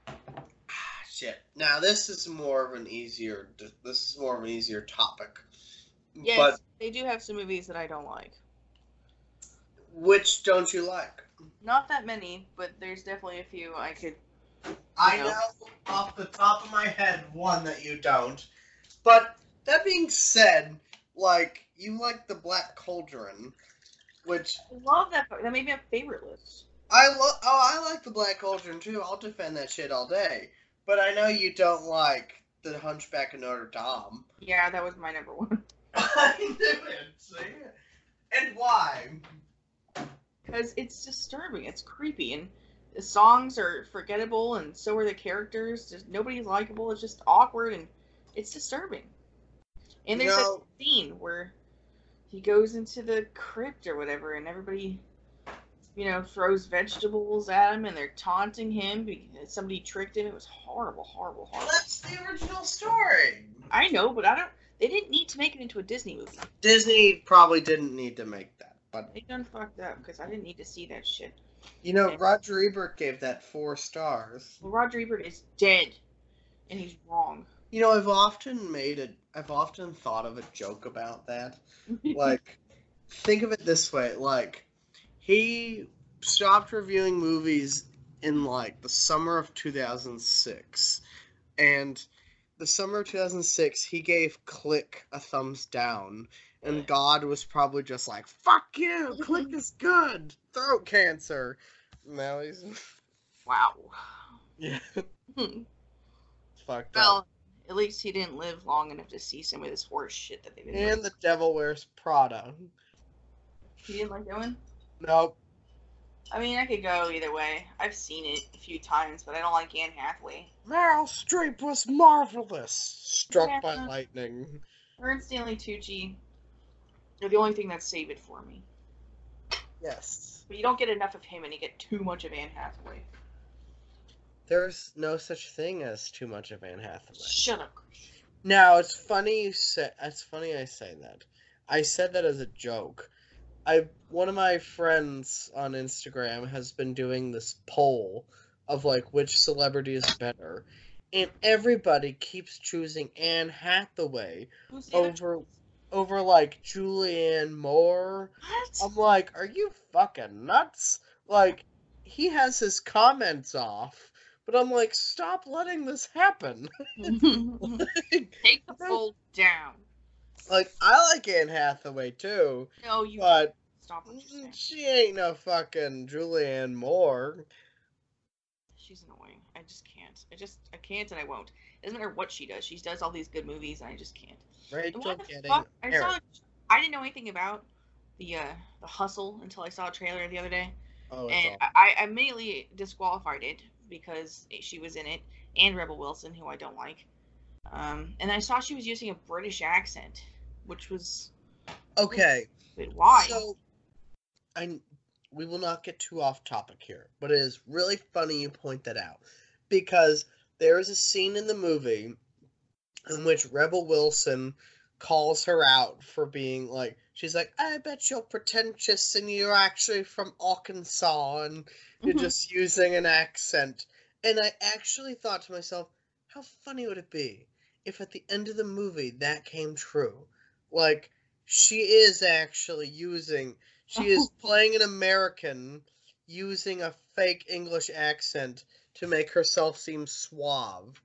Ah, shit. Now this is more of an easier. This is more of an easier topic. Yes, But they do have some movies that I don't like. Which don't you like? Not that many, but there's definitely a few I could. I know. know off the top of my head one that you don't. But that being said, like you like the Black Cauldron, which I love that. That made me a favorite list. I love. Oh, I like the Black Cauldron too. I'll defend that shit all day. But I know you don't like the Hunchback of Notre Dame. Yeah, that was my number one. <laughs> I knew it. See? And why? Because it's disturbing. It's creepy, and the songs are forgettable, and so are the characters. Just nobody's likable. It's just awkward, and it's disturbing. And there's that scene where he goes into the crypt or whatever, and everybody, you know, throws vegetables at him, and they're taunting him because somebody tricked him. It was horrible, horrible, horrible. That's the original story. I know, but I don't. They didn't need to make it into a Disney movie. Disney probably didn't need to make that, but They done fucked up because I didn't need to see that shit. you know, Roger Ebert gave that four stars. Well, Roger Ebert is dead, and he's wrong. You know, I've often made it. I've often thought of a joke about that. <laughs> Like, think of it this way: like, he stopped reviewing movies in like the summer of 2006, and the summer of 2006, he gave Click a thumbs down, and God was probably just like, "Fuck you, Click is good." Throat cancer. Now he's <laughs> wow. yeah, Hmm. fucked up. well, at least he didn't live long enough to see some of this horse shit that they've been. And the Devil Wears Prada. He didn't like that one. Nope. I mean, I could go either way. I've seen it a few times, but I don't like Anne Hathaway. Meryl Streep was marvelous. Struck by lightning. And Stanley Tucci are the only thing that saved it for me. Yes. But you don't get enough of him, and you get too much of Anne Hathaway. There's no such thing as too much of Anne Hathaway. Shut up. Now it's funny you say. It's funny I say that. I said that as a joke. I one of my friends on Instagram has been doing this poll of like which celebrity is better, and everybody keeps choosing Anne Hathaway Who's the other over choice? Over like Julianne Moore. What? I'm like, are you fucking nuts? Like, he has his comments off, but I'm like, stop letting this happen. <laughs> <laughs> Take the fold down. like, I like Anne Hathaway too, No, you but stop you're mm, she ain't no fucking Julianne Moore. She's annoying. I just can't. I just I can't and I won't. It doesn't matter what she does. She does all these good movies and I just can't. Rachel getting fuck? I saw. I didn't know anything about the uh the hustle until I saw a trailer the other day, Oh, and. I, I immediately disqualified it because she was in it and Rebel Wilson, who I don't like. Um, and I saw she was using a British accent, which was Okay, but why? so I we will not get too off topic here, but it is really funny you point that out because there is a scene in the movie in which Rebel Wilson calls her out for being like she's like, I bet you're pretentious and you're actually from Arkansas and you're Mhm. just using an accent. And I actually thought to myself, how funny would it be if at the end of the movie that came true? Like, she is actually using, she is <laughs> playing an American using a fake English accent to make herself seem suave.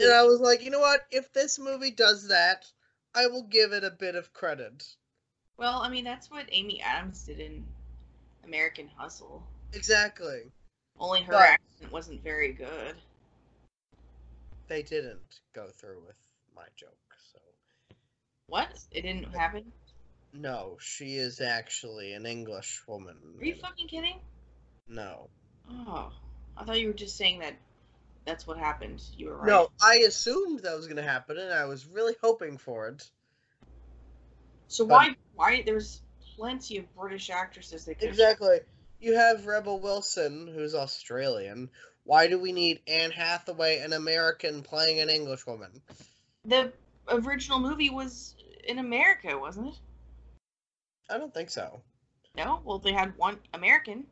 And I was like, you know what? If this movie does that, I will give it a bit of credit. Well, I mean, that's what Amy Adams did in American Hustle. Exactly. Only her But- accent wasn't very good. They didn't go through with my joke, so. What? It didn't happen? No, she is actually an English woman. Are you fucking kidding? No. Oh, I thought you were just saying that that's what happened. You were right. No, I assumed that was going to happen, and I was really hoping for it. So but- why? Why? There's plenty of British actresses that could. Exactly. You have Rebel Wilson, who's Australian. Why do we need Anne Hathaway, an American, playing an English woman? The original movie was in America, wasn't it? I don't think so. No. Well, they had one American.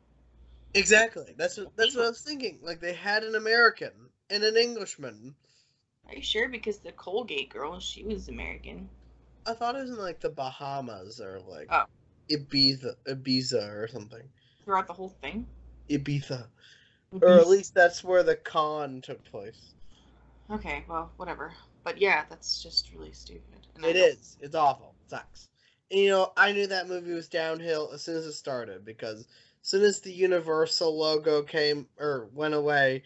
Exactly. That's what that's what I was thinking. Like they had an American and an Englishman. Are you sure? Because the Colgate girl, she was American. I thought it was in like the Bahamas or like Oh. Ibiza, Ibiza or something. Throughout the whole thing. Ibiza, or at least that's where the con took place. Okay, well, whatever. But yeah, that's just really stupid. And It is. It's awful. It sucks. And, you know, I knew that movie was downhill as soon as it started because soon as the Universal logo came or went away,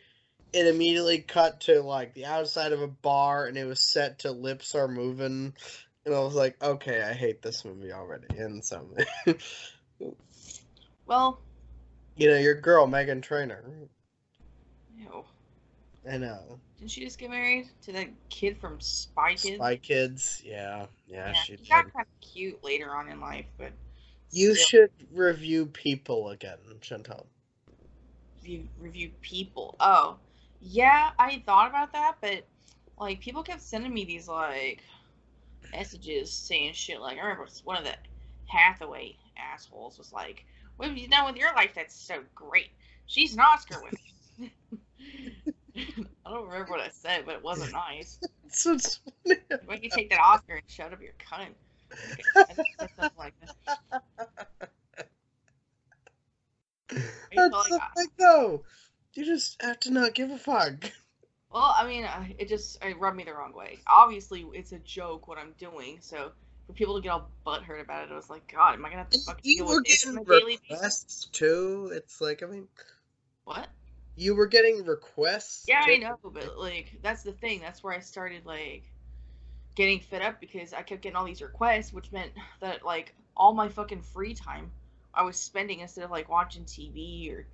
it immediately cut to like the outside of a bar and it was set to "Lips Are Moving," and I was like, okay, I hate this movie already. And so, <laughs> Well, you know, your girl Meghan Trainor ew. I know. Didn't she just get married to that kid from Spy Kids? Spy Kids. Yeah, yeah, yeah, she got kind of cute later on in life, but You still, should review People again, Chantal. review, review people. Oh, yeah, I thought about that, but like people kept sending me these like messages saying shit. Like I remember one of the Hathaway assholes was like, "What have you done with your life? That's so great. She's an Oscar winner." <laughs> I don't remember what I said, but it wasn't nice. <laughs> So it's funny. Why don't you take that Oscar and shut up your cunt? That's like that. That's calling the thing, though. You just have to not give a fuck. Well, I mean, it just it rubbed me the wrong way. Obviously, it's a joke what I'm doing, so for people to get all butthurt about it, I was like, God, am I gonna have to fucking You deal were with this on getting daily requests too. It's like I mean, What? you were getting requests. Yeah, I know, but like that's the thing. That's where I started like getting fed up because I kept getting all these requests, which meant that like all my fucking free time I was spending instead of like watching TV or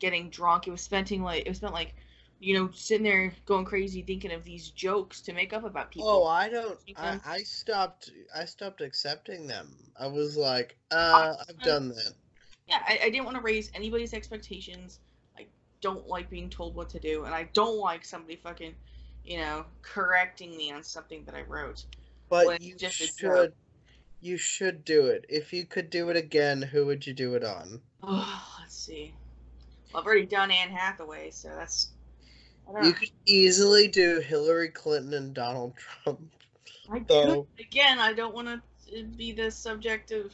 getting drunk. It was spending like it was spent like you know sitting there going crazy thinking of these jokes to make up about people. Oh, I don't. I. I stopped. I stopped accepting them. I was like, uh, I've done that. yeah, I, I didn't want to raise anybody's expectations. I don't like being told what to do, and I don't like somebody fucking, you know, correcting me on something that I wrote. But you just should. You should do it. If you could do it again, who would you do it on? Oh, let's see. Well, I've already done Anne Hathaway, so that's. I don't You could easily do Hillary Clinton and Donald Trump. I <laughs> could. Again, I don't want to be the subject of,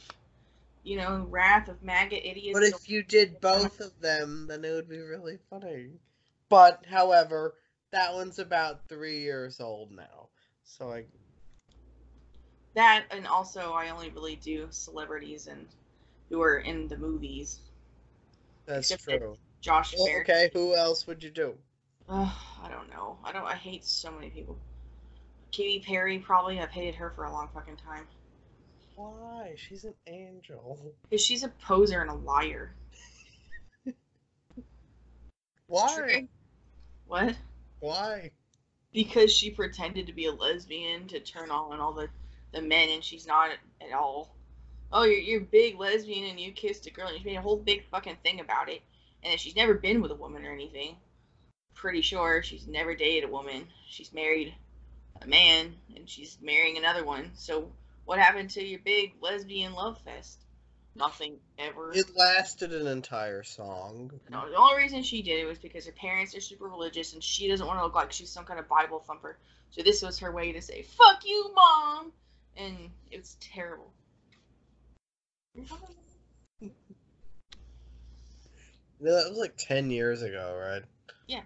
you know, wrath of MAGA idiots. But if you did both of them, then it would be really funny. But, however, that one's about three years old now. So I that, and also I only really do celebrities and who are in the movies. that's Except that- true. Josh Well, okay, who else would you do? Ugh, I don't know. I don't. I hate so many people. Katy Perry probably. I've hated her for a long fucking time. Why? She's an angel. <laughs> Cause she's a poser and a liar. Why? What? Why? Because she pretended to be a lesbian to turn on all the the men, and she's not at all. Oh, you're you're big lesbian and you kissed a girl, and she made a whole big fucking thing about it. And she's never been with a woman or anything. Pretty sure she's never dated a woman. She's married a man, and she's marrying another one. So what happened to your big lesbian love fest? Nothing ever. It lasted an entire song. No, the only reason she did it was because her parents are super religious and she doesn't want to look like she's some kind of Bible thumper. So this was her way to say, fuck you, mom! And it was terrible. <laughs> Yeah, that was like ten years ago, right? Yeah.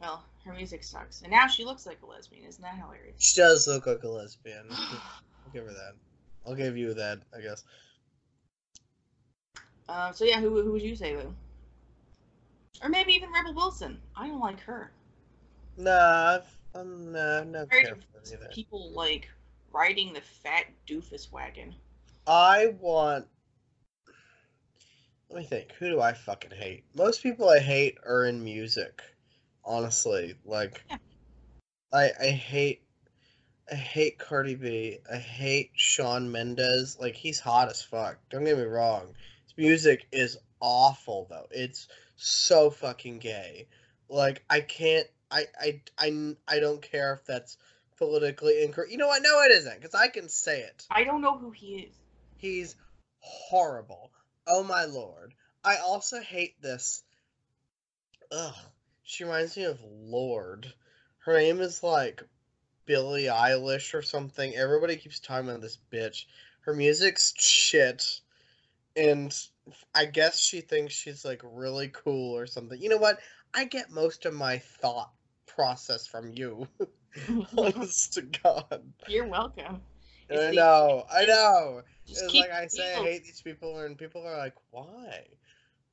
Well, her music sucks. And now she looks like a lesbian. Isn't that hilarious? She does look like a lesbian. <sighs> I'll give her that. I'll give you that, I guess. Uh, so yeah, who, who would you say, Lou? Or maybe even Rebel Wilson. I don't like her. Nah, I've, I'm nah, I'm not Very care for either. People like riding the fat doofus wagon. I want. Let me think. Who do I fucking hate? Most people I hate are in music. Honestly, like, Yeah. I I hate. I hate Cardi B. I hate Shawn Mendes. Like he's hot as fuck. Don't get me wrong. Music is awful though. It's so fucking gay. Like I can't. I I I I don't care if that's politically incorrect. You know what? No, it isn't because I can say it. I don't know who he is. He's horrible. Oh my lord. I also hate this. Ugh. She reminds me of Lorde. Her name is like Billie Eilish or something. Everybody keeps talking about this bitch. Her music's shit. And I guess she thinks she's like really cool or something. You know what? I get most of my thought process from you. <laughs> Honest to God. You're welcome. It's I the- know, I know. It's like I say, I hate these people, and people are like, "Why?"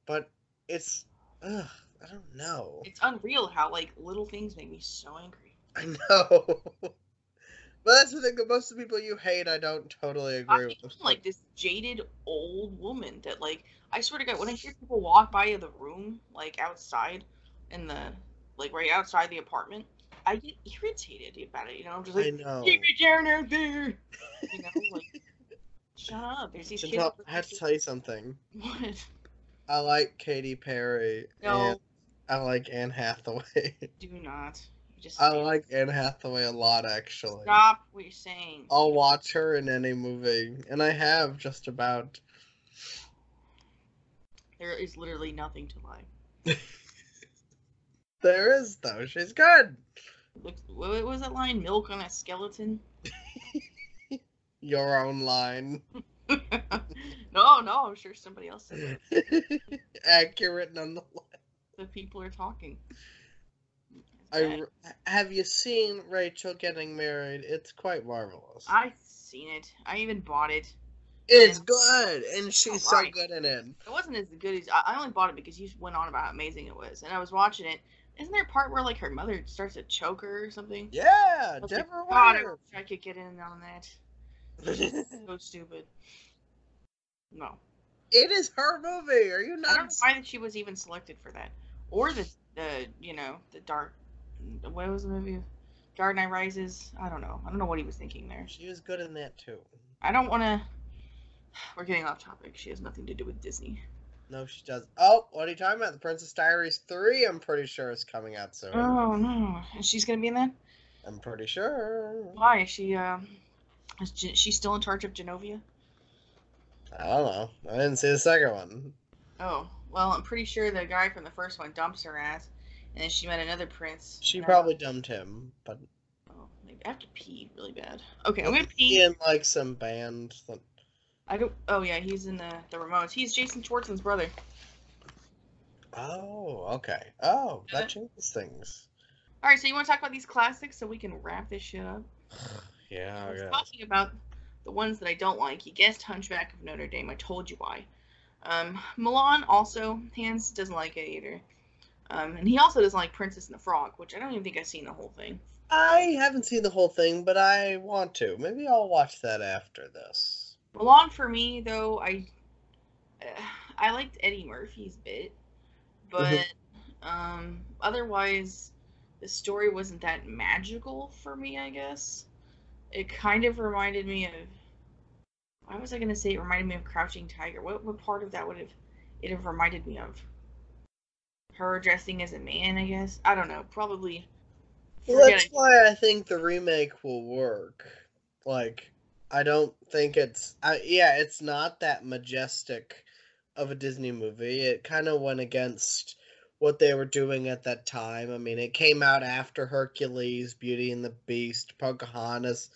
But it's, ugh, I don't know. It's unreal how like little things make me so angry. I <laughs> know. But that's the thing. that Most of the people you hate, I don't totally I agree mean, with. like this jaded old woman that like I swear to God, when I hear people walk by the room, like outside in the like right outside the apartment, I get irritated about it. You know, I'm just I like, know. keep it down out there. You know, like <laughs> shut up. There's these kids. I have to tell you something. What? I like Katy Perry, No, I like Anne Hathaway. do not. Just I like Anne Hathaway a lot, actually. stop what you're saying. I'll watch her in any movie, and I have just about. There is literally nothing to like. <laughs> There is though. She's good. Looks, what was that line? Milk on a skeleton? <laughs> <laughs> Your own line. no, no, I'm sure somebody else said that. Accurate nonetheless. The people are talking. I have you seen Rachel getting married? It's quite marvelous. I've seen it. I even bought it. it's good, and she's so good in it. It wasn't as good as I only bought it because you went on about how amazing it was, and I was watching it. Isn't there a part where like her mother starts to choke her or something? Yeah, I like, Deborah God, I wish I could get in on that. <laughs> so stupid. No, it is her movie. Are you I don't know why she was even selected for that, or the the you know the dark. What was the movie? Dark Knight Rises. I don't know. I don't know what he was thinking there. She was good in that too. I don't want to. <sighs> We're getting off topic. She has nothing to do with Disney. No, she does. Oh, what are you talking about? The Princess Diaries three. I'm pretty sure is coming out soon. Oh no! And she's gonna be in that. I'm pretty sure. Why is she? Um, is she still in charge of Genovia? I don't know. I didn't see the second one. Oh well, I'm pretty sure the guy from the first one dumps her ass, and then she met another prince. She and I- probably dumped him, but Oh, maybe I have to pee really bad. Okay, I'm gonna pee. in like some band. That... I don't. Oh yeah, he's in the the Ramones. He's Jason Schwartzman's brother. Oh, okay. Oh, Yeah. that changes things. All right, so you want to talk about these classics so we can wrap this shit up? <sighs> Yeah, I was yeah. talking about the ones that I don't like. You guessed Hunchback of Notre Dame. I told you why. Um, Mulan also, Hans doesn't like it either. Um, and he also doesn't like Princess and the Frog, which I don't even think I've seen the whole thing. I haven't seen the whole thing, but I want to. Maybe I'll watch that after this. Mulan for me though, I uh, I liked Eddie Murphy's bit, but um, otherwise the story wasn't that magical for me. I guess it kind of reminded me of. Why was I gonna say it reminded me of Crouching Tiger? What what part of that would have it have reminded me of? Her dressing as a man, I guess. I don't know. Probably. Well, that's forgetting- why I think the remake will work. Like, I don't think it's. I, yeah, it's not that majestic of a Disney movie. It kind of went against what they were doing at that time. I mean, it came out after Hercules, Beauty and the Beast, Pocahontas,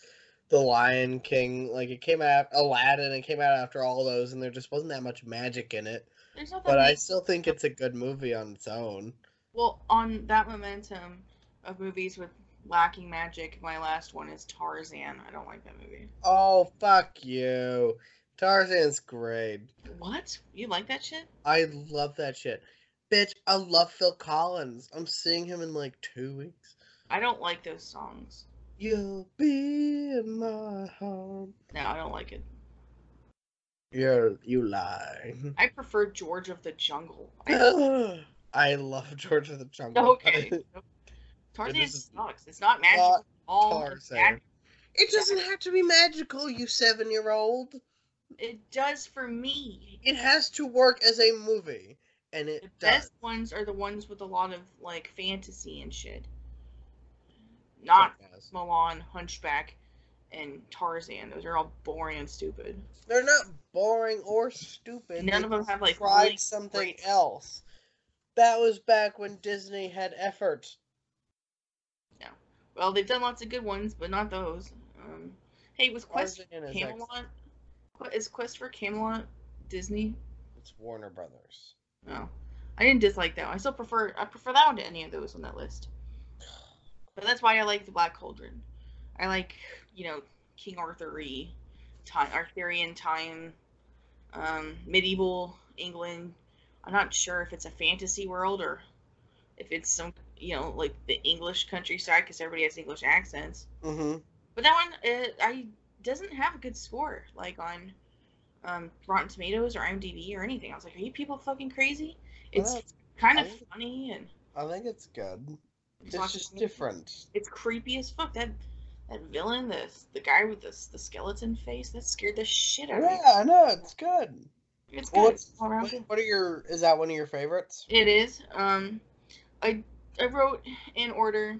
The Lion King. Like it came out Aladdin. It came out after all those, and there just wasn't that much magic in it. There's not that But I still think it's a good movie on its own. Well, on that momentum of movies with lacking magic, my last one is Tarzan. I don't like that movie. Oh fuck you! Tarzan's great. What? You like that shit? I love that shit. Bitch, I love Phil Collins. I'm seeing him in like two weeks. I don't like those songs. You'll be in my heart. No, I don't like it. You're you lie. <laughs> I prefer George of the Jungle. <gasps> I, love <laughs> George of the Jungle. okay. <laughs> Tarzan sucks. It's not magical at all. Mag- It doesn't have to be magical, you seven year old. It does for me. It has to work as a movie. And it The does. best ones are the ones with a lot of like fantasy and shit. Not. Mulan, Hunchback, and Tarzan. Those are all boring and stupid. They're not boring or stupid. None They of them have, like, tried really something great- else. That was back when Disney had effort. Yeah. Well, they've done lots of good ones, but not those. Um, hey, was Quest Tarzan Camelot? Is Quest for Camelot Disney? It's Warner Brothers. No, I didn't dislike that. one. I still prefer I prefer that one to any of those on that list. But that's why I like the Black Cauldron. I like you know King Arthur y time Arthurian time, um, medieval England. I'm not sure if it's a fantasy world or if it's some you know like the English countryside because everybody has English accents. Mm-hmm. But that one, uh, I doesn't have a good score like on um, Rotten Tomatoes or IMDb or anything. I was like, are you people fucking crazy? It's Well, kind of think- funny and I think it's good. It's of just different. It's creepy as fuck. That that villain, the the guy with the the skeleton face, that scared the shit out of me. Yeah, I know it's good. It's good. what's, all around what, good. what are your? Is that one of your favorites? It is. Um, I I wrote in order: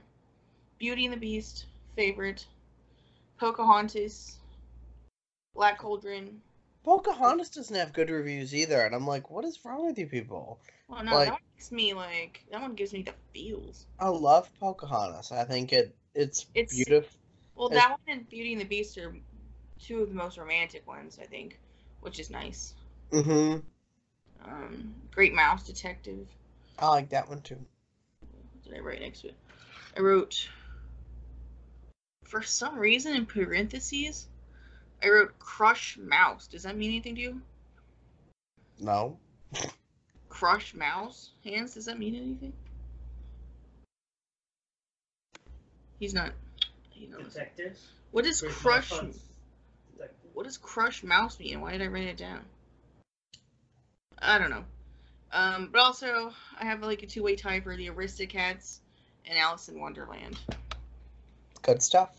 Beauty and the Beast, favorite, Pocahontas, Black Cauldron. Pocahontas doesn't have good reviews either, and I'm like, what is wrong with you people? Well, no, Like- that one makes me like that one gives me the feels. I love Pocahontas. I think it it's, It's- beautiful. Well, that one and Beauty and the Beast are two of the most romantic ones, I think, which is nice. Mm-hmm. Um, Great Mouse Detective. I like that one too. What did I write next to it? I wrote, for some reason in parentheses, I wrote Crush Mouse. Does that mean anything to you? No. <laughs> Crush Mouse? Hands, does that mean anything? He's not. He knows. Detective. What does Great Crush? Mouse What does Crush Mouse mean? Why did I write it down? I don't know. Um, but also, I have like a two-way tie for the Aristocats and Alice in Wonderland. Good stuff.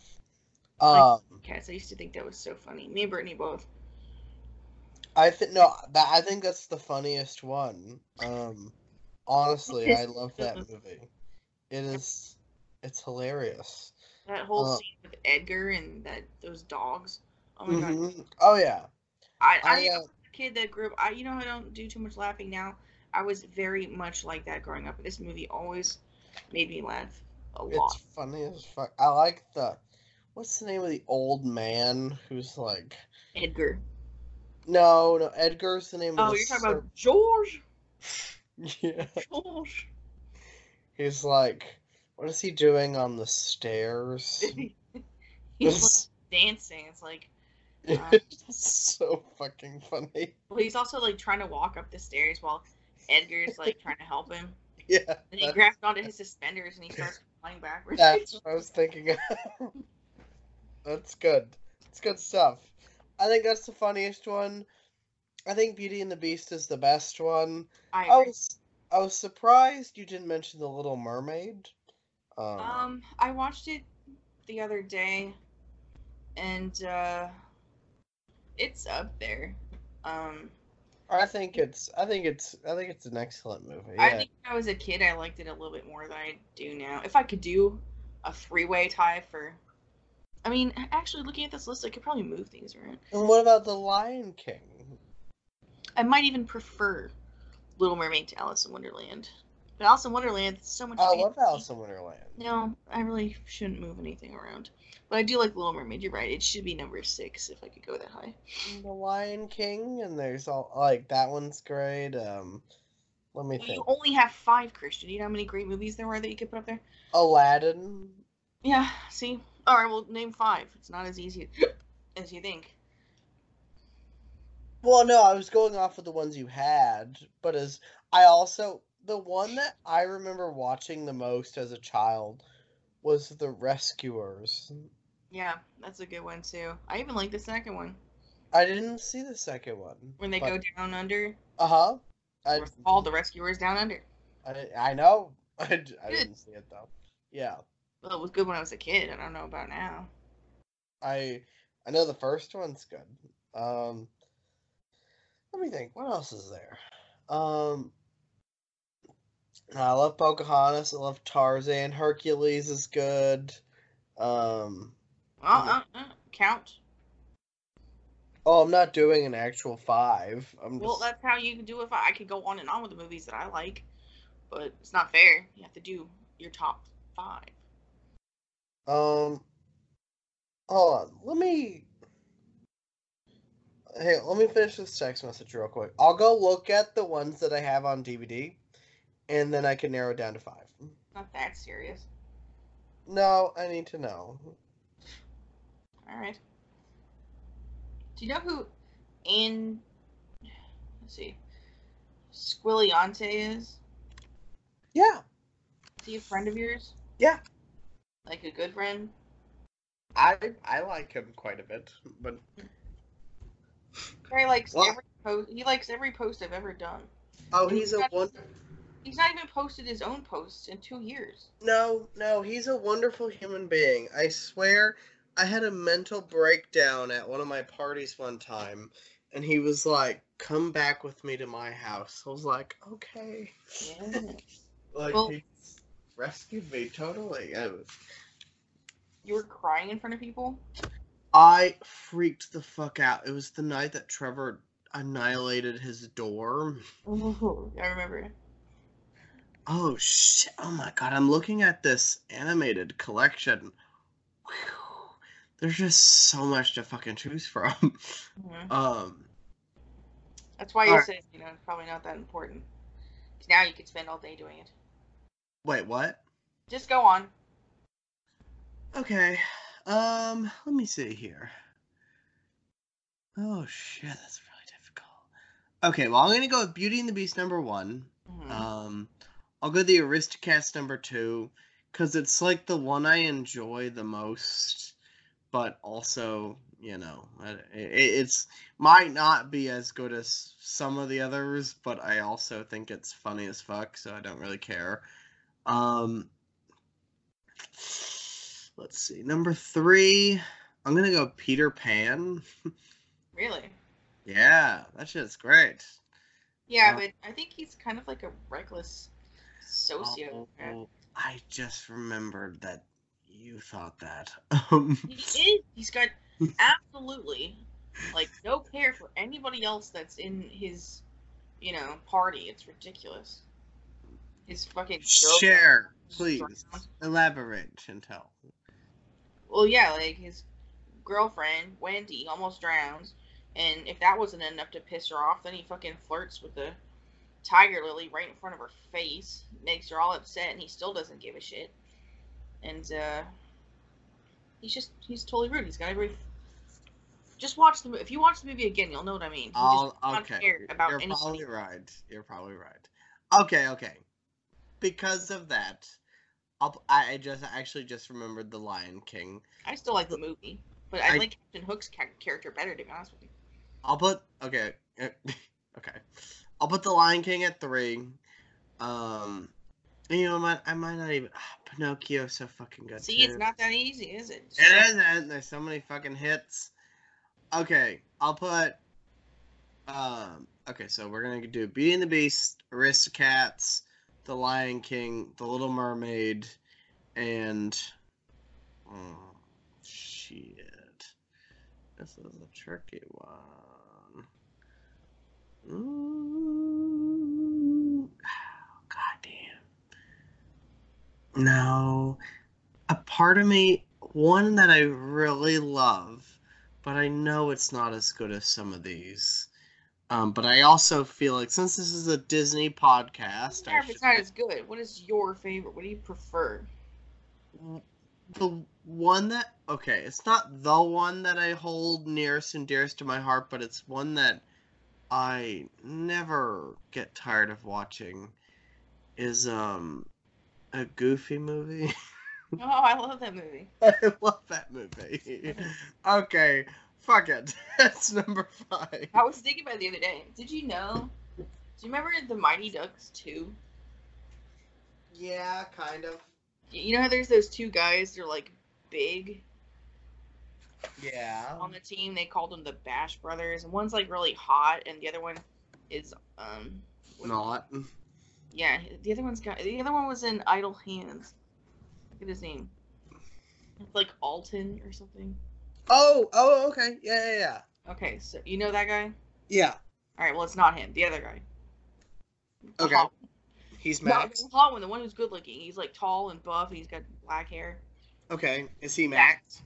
Like- Um, Cats. I used to think that was so funny. Me and Brittany both. I think no, that I think that's the funniest one. Um, honestly, I love that <laughs> movie. It is, it's hilarious. That whole Uh, scene with Edgar and that those dogs. Oh my god. Mhm. Oh yeah. I, I, I, uh, was a kid that grew up. I, you know, I don't do too much laughing now. I was very much like that growing up. This movie always made me laugh a lot. It's funny as fuck. I like the, what's the name of the old man who's like, Edgar. no, no, Edgar's the name of Oh, the you're talking ser- about George. <laughs> yeah. George. He's like, what is he doing on the stairs? <laughs> he's like dancing. It's like, <laughs> uh, it's so fucking funny. well, he's also like trying to walk up the stairs while Edgar's like trying to help him. <laughs> Yeah, And he grabs onto his suspenders and he starts flying backwards. that's what I was thinking of. that's good. It's good stuff. I think that's the funniest one. I think Beauty and the Beast is the best one. I I was I was surprised you didn't mention the Little Mermaid. Um, Um, I watched it the other day, and uh, it's up there. Um, I think it's I think it's I think it's an excellent movie. I think when I was a kid, I liked it a little bit more than I do now. If I could do a three-way tie for I mean, actually, looking at this list, I could probably move things around. And what about the Lion King? I might even prefer Little Mermaid to Alice in Wonderland. But Alice in Wonderland is so much. I love. Alice in Wonderland. No, I really shouldn't move anything around. But I do like Little Mermaid. You're right. It should be number six if I could go that high. The Lion King, and there's all like that one's great. Um, let me You think. only have five, Christian. You know how many great movies there were that you could put up there? Aladdin. Yeah. See. All right. Well, name five. It's not as easy <laughs> as you think. Well, no, I was going off of the ones you had, but as I also the one that I remember watching the most as a child was The Rescuers. Yeah, that's a good one too. I even like the second one I didn't see the second one. when they but- go down under. Uh huh. I, all the rescuers down under. I I know. <laughs> I, Good. didn't see it though. Yeah. Well, it was good when I was a kid. I don't know about now. I I know the first one's good. Um let me think, what else is there? Um I love Pocahontas, I love Tarzan, Hercules is good. Um Yeah. uh, uh, count. oh I'm not doing an actual five. I'm Well, just that's how you can do it. If I, I could go on and on with the movies that I like, but it's not fair. You have to do your top five. um hold on. Let me Hey, let me finish this text message real quick. I'll go look at the ones that I have on DVD and then I can narrow it down to five. Not that serious. No, I need to know. All right. Do you know who in Let's see. Squilliante is? Yeah, Is he a friend of yours? Yeah. Like a good friend? I I like him quite a bit, but He likes Well- every post. He likes every post I've ever done. oh, And he's a not- one. He's not even posted his own posts in two years. No, no, he's a wonderful human being. I swear, I had a mental breakdown at one of my parties one time, and he was like, "Come back with me to my house." I was like, "Okay." Yeah. Like Well- he rescued me totally. I, was- you were crying in front of people. I freaked the fuck out. It was the night that Trevor annihilated his dorm. I remember. Oh shit! Oh my god! I'm looking at this animated collection. Whew. There's just so much to fucking choose from. Mhm. Um, That's why you Alright. said you know it's probably not that important. 'Cause now you could spend all day doing it. wait, what? Just go on. Okay. Um, let me see here. Oh shit, that's really difficult. Okay, well I'm gonna go with Beauty and the Beast number one. Mhm. Um, I'll go the Aristocats number two because it's like the one I enjoy the most, but also you know it, it's might not be as good as some of the others, but I also think it's funny as fuck, so I don't really care. Um, let's see, number three, I'm gonna go Peter Pan. really? Yeah, that shit's great. Yeah, Uh, but I think he's kind of like a reckless sociopath. Oh, I just remembered that you thought that. <laughs> Um, He is. He's got absolutely like no care for anybody else that's in his, you know, party. It's ridiculous. His fucking share, please. Elaborate, Chantel. Well, yeah, like his girlfriend Wendy almost drowns, and if that wasn't enough to piss her off, then he fucking flirts with the tiger lily right in front of her face, makes her all upset, and he still doesn't give a shit. And uh, he's just he's totally rude. He's got every. Just watch the if you watch the movie again, you'll know what I mean. He I'll, just does not okay. about You're anybody. probably right. You're probably right. Okay, okay. Because of that, I'll, I I just actually just remembered the Lion King. I still like the movie, but I, I- like Captain Hook's character better, to be honest with you. I'll put okay, <laughs> okay. I'll put the Lion King at three. Um, you know, I might, I might not even. ah, Pinocchio's so fucking good. See, too. it's not that easy, is it? It isn't. There's so many fucking hits. Okay, I'll put. Um. Okay, so we're gonna do Beauty and the Beast, Aristocats, The Lion King, The Little Mermaid, and. Oh, shit. This is a tricky one. Mm, God damn. No. A part of me, one that I really love, but I know it's not as good as some of these. Um, but I also feel like since this is a Disney podcast, Sorry I if should it's not as good. What is your favorite? What do you prefer? the one that okay, it's not the one that I hold nearest and dearest to my heart, but it's one that I never get tired of watching. Is um a Goofy movie. <laughs> Oh, I love that movie. I love that movie. <laughs> okay, fuck it. <laughs> That's number five. I was thinking about it the other day. Did you know? Do you remember the Mighty Ducks 2? Yeah, kind of. You know how there's those two guys, they're like big Yeah. on the team. They called them the Bash Brothers, and one's like really hot, and the other one is um Not. yeah. The other one's got the other one was in Idle Hands. Look at his name. It's like Alton or something. Oh, oh, okay. Yeah, yeah, yeah. Okay, so you know that guy? Yeah. All right, well it's not him. The other guy. The Okay. He's Max. the hot one, the one who's good looking. He's like tall and buff, and he's got black hair. Okay. Is he Max?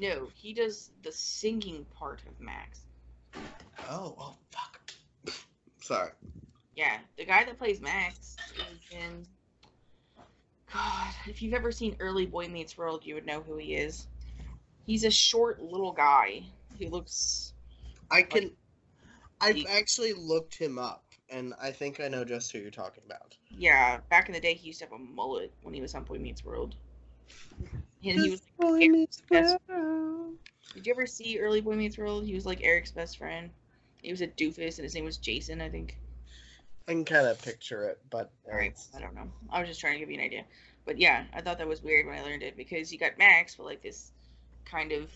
No, he does the singing part of Max. Oh, oh, fuck. <laughs> Sorry. Yeah, the guy that plays Max is in. God, if you've ever seen Early Boy Meets World, you would know who he is. He's a short little guy He looks. I can. I've he- actually looked him up, and I think I know just who you're talking about. Yeah, back in the day, he used to have a mullet when he was on Boy Meets World. And he was. Boy Eric's best- girl. Did you ever see Early Boy Meets World? He was like Eric's best friend. He was a doofus, and his name was Jason, I think. I can kind of picture it, but All right, it's- I don't know. I was just trying to give you an idea. But yeah, I thought that was weird when I learned it because you got Max, but like this kind of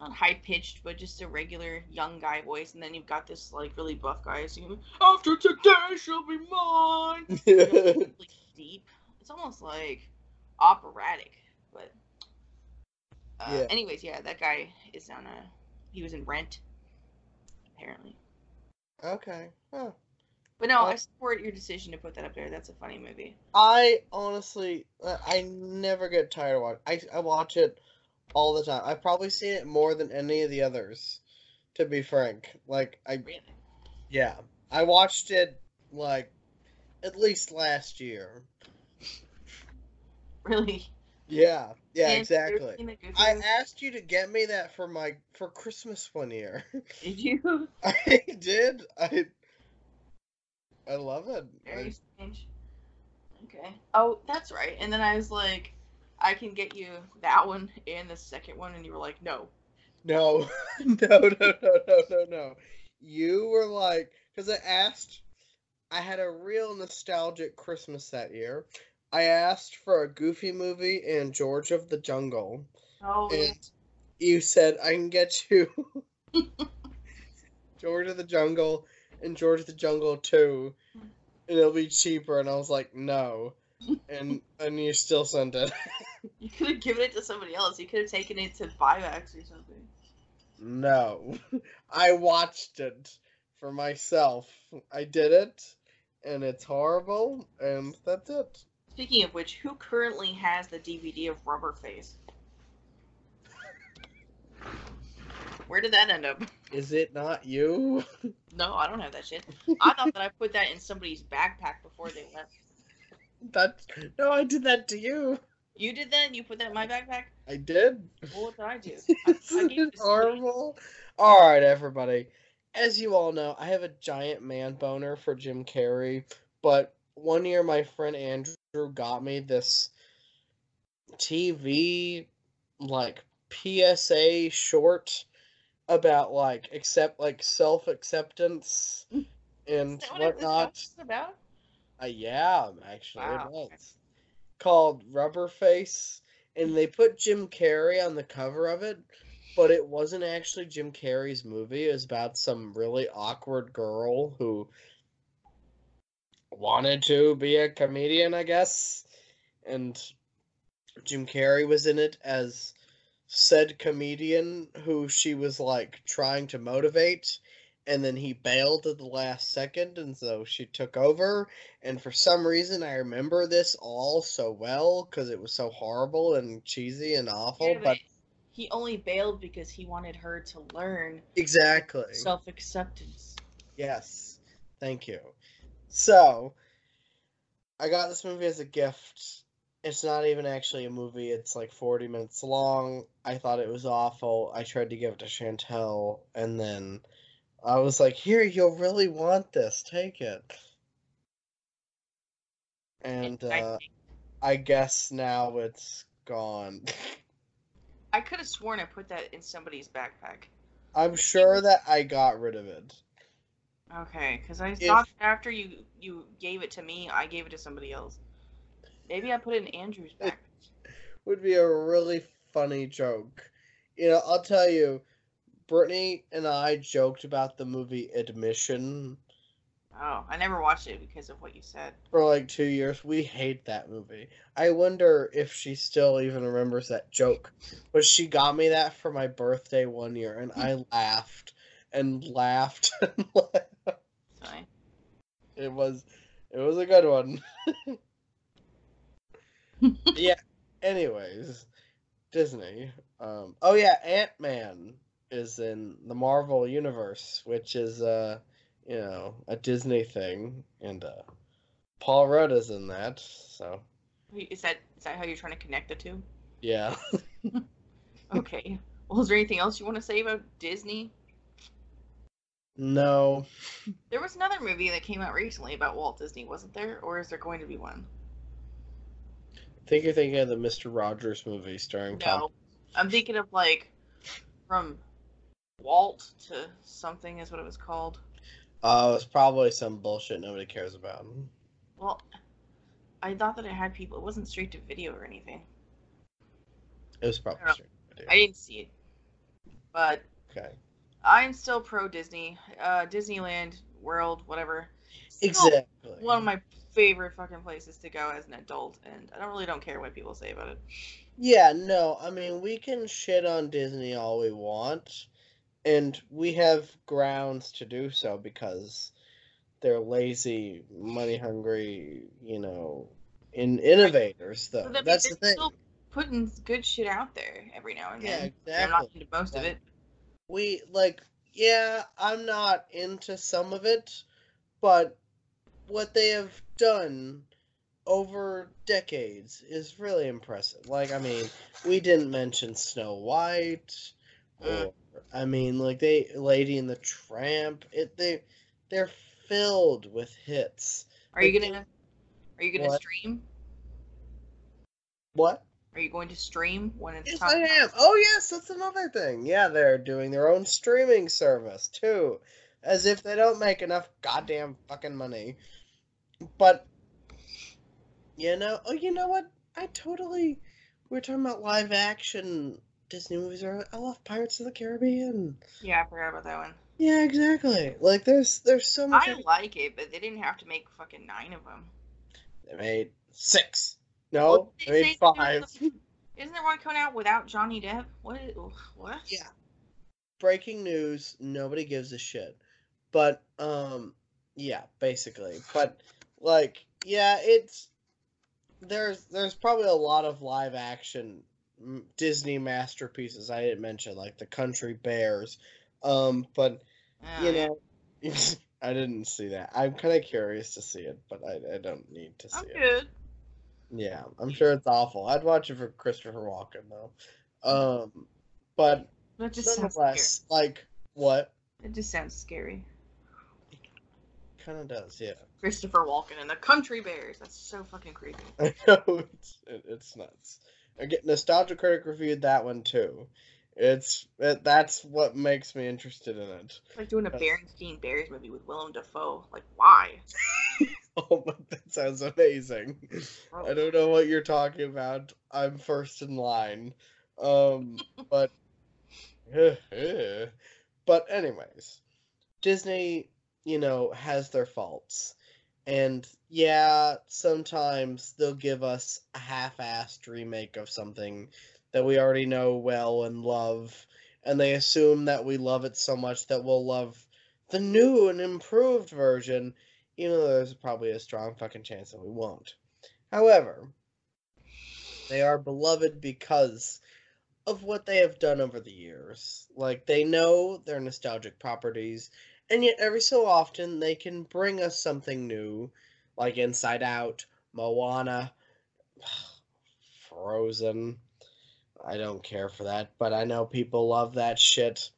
not high pitched, but just a regular young guy voice, and then you've got this like really buff guy singing "After today, she'll be mine." <laughs> You know, really deep. It's almost like operatic, but. Uh, Yeah. Anyways, yeah, that guy is on a. He was in Rent. Apparently. okay. Huh. But no, Well- I support your decision to put that up there. That's a funny movie. I honestly, uh, I never get tired of watching. I I watch it all the time. I've probably seen it more than any of the others, to be frank. Like I, Really. yeah, I watched it like at least last year. <laughs> Really. Yeah, yeah, And exactly. seen the Goofy I asked you to get me that for my for Christmas one year. <laughs> Did you? <laughs> I did. I I love it. Very I- strange. Okay. Oh, that's right. And then I was like, I can get you that one and the second one, and you were like, no. No, no, no, no, no, no, no. You were like, because I asked, I had a real nostalgic Christmas that year. I asked for a Goofy movie and George of the Jungle, Oh, and you said I can get you <laughs> George of the Jungle and George of the Jungle 2, and it'll be cheaper. And I was like, no. <laughs> And and you still sent it. you could have given it to somebody else. You could have taken it to buybacks or something. No. <laughs> I watched it for myself. I did it, and it's horrible, and that's it. Speaking of which, who currently has the DVD of Rubber Face? Where did that end up? Is it not you? <laughs> No, I don't have that shit. I thought that I put that in somebody's backpack before they left. That no, I did that to you. You did that? You put that in my backpack? I did. Well, what did I do? <laughs> I, I Isn't gave you it horrible? All right, everybody. As you all know, I have a giant man boner for Jim Carrey, but one year my friend Andrew got me this TV like PSA short about like accept like self acceptance Is and that what whatnot. about? Uh, yeah, actually, Wow. it was called Rubber Face, and they put Jim Carrey on the cover of it, but it wasn't actually Jim Carrey's movie. It was about some really awkward girl who wanted to be a comedian, I guess, and Jim Carrey was in it as said comedian who she was like trying to motivate and then he bailed at the last second and so she took over and for some reason i remember this all so well because it was so horrible and cheesy and awful Yeah, but but he only bailed because he wanted her to learn exactly self acceptance. Yes. Thank you. So, I got this movie as a gift. It's not even actually a movie. It's like 40 minutes long. I thought it was awful. I tried to give it to Chantel, and then I was like, here, you'll really want this. Take it. And uh, I guess now it's gone. <laughs> I could have sworn I put that in somebody's backpack. I'm sure that I got rid of it. Okay, because I If- thought after you you gave it to me, I gave it to somebody else. Maybe I put it in Andrew's backpack. <laughs> would be a really funny joke. You know, I'll tell you, Brittany and I joked about the movie Admission Oh, I never watched it because of what you said. for like two years. We hate that movie. I wonder if she still even remembers that joke. But she got me that for my birthday one year, and I laughed and laughed. <laughs> Sorry. It was, it was a good one. <laughs> yeah. Anyways, Disney. Um. Oh yeah, Ant Man is in the Marvel universe, which is uh, you know, a Disney thing, and uh, Paul Rudd is in that. So Is that is that how you're trying to connect the two? yeah. <laughs> Okay. Well, is there anything else you want to say about Disney? No. There was another movie that came out recently about Walt Disney, wasn't there? Or is there going to be one? I think you're thinking of the Mister Rogers movie starring Tom. No. I'm thinking of like from Walt to something is what it was called. Uh, it's probably some bullshit nobody cares about. Well, I thought that it had people. It wasn't straight to video or anything. It was probably I straight to video. I didn't see it, but Okay. I'm still pro Disney. Uh, Disneyland World, whatever. Still Exactly. One of my favorite fucking places to go as an adult, and I don't really don't care what people say about it. Yeah, no, I mean, we can shit on Disney all we want, and we have grounds to do so because they're lazy, money hungry, you know, in innovators, though. But That's the thing. Still putting good shit out there every now and Yeah, then. They're not exactly. into most of it. We, like, yeah, I'm not into some of it, but what they have done over decades is really impressive. Like, I mean, we didn't mention Snow White, or Mm. I mean, like they Lady and the Tramp. It they they're filled with hits. Are you gonna? Are you gonna What? stream? What? Are you going to stream when it's Yes, time? I am. Oh, yes, that's another thing. Yeah, they're doing their own streaming service too, as if they don't make enough goddamn fucking money. But you know, oh, you know what? I totally. We're talking about live action Disney movies. Earlier. I love Pirates of the Caribbean. Yeah, I forgot about that one. Yeah, exactly. Like, there's there's so much. I like it, but they didn't have to make fucking nine of them. They made six. No, Well, they made say- five. Isn't there one coming out without Johnny Depp? What? What? Yeah. Breaking news, nobody gives a shit. But um yeah, basically. But like yeah, it's there's there's probably a lot of live action Disney masterpieces I didn't mention like the Country Bears. Um but Oh, you yeah. know <laughs> I didn't see that. I'm kind of curious to see it, but I, I don't need to see I'm it. good. Yeah, I'm sure it's awful. I'd watch it for Christopher Walken though. Um but That just sounds scary. nonetheless, like what? It just sounds scary. Kind of does, yeah. Christopher Walken and the Country Bears. That's so fucking creepy. <laughs> I know it's it, it's nuts. I get Nostalgia Critic reviewed that one too. It's it, that's what makes me interested in it. It's like doing a Yes. Berenstein Bears movie with Willem Dafoe. Like, why? <laughs> <laughs> Oh, my, that sounds amazing. I don't know what you're talking about. I'm first in line. Um, <laughs> but <laughs> but anyways, Disney, you know, has their faults. And yeah, sometimes they'll give us a half-assed remake of something that we already know well and love, and they assume that we love it so much that we'll love the new and improved version, even though there's probably a strong fucking chance that we won't. However, they are beloved because of what they have done over the years. Like they know their nostalgic properties, and yet every so often they can bring us something new, like Inside Out, Moana, <sighs> Frozen. I don't care for that, but I know people love that shit.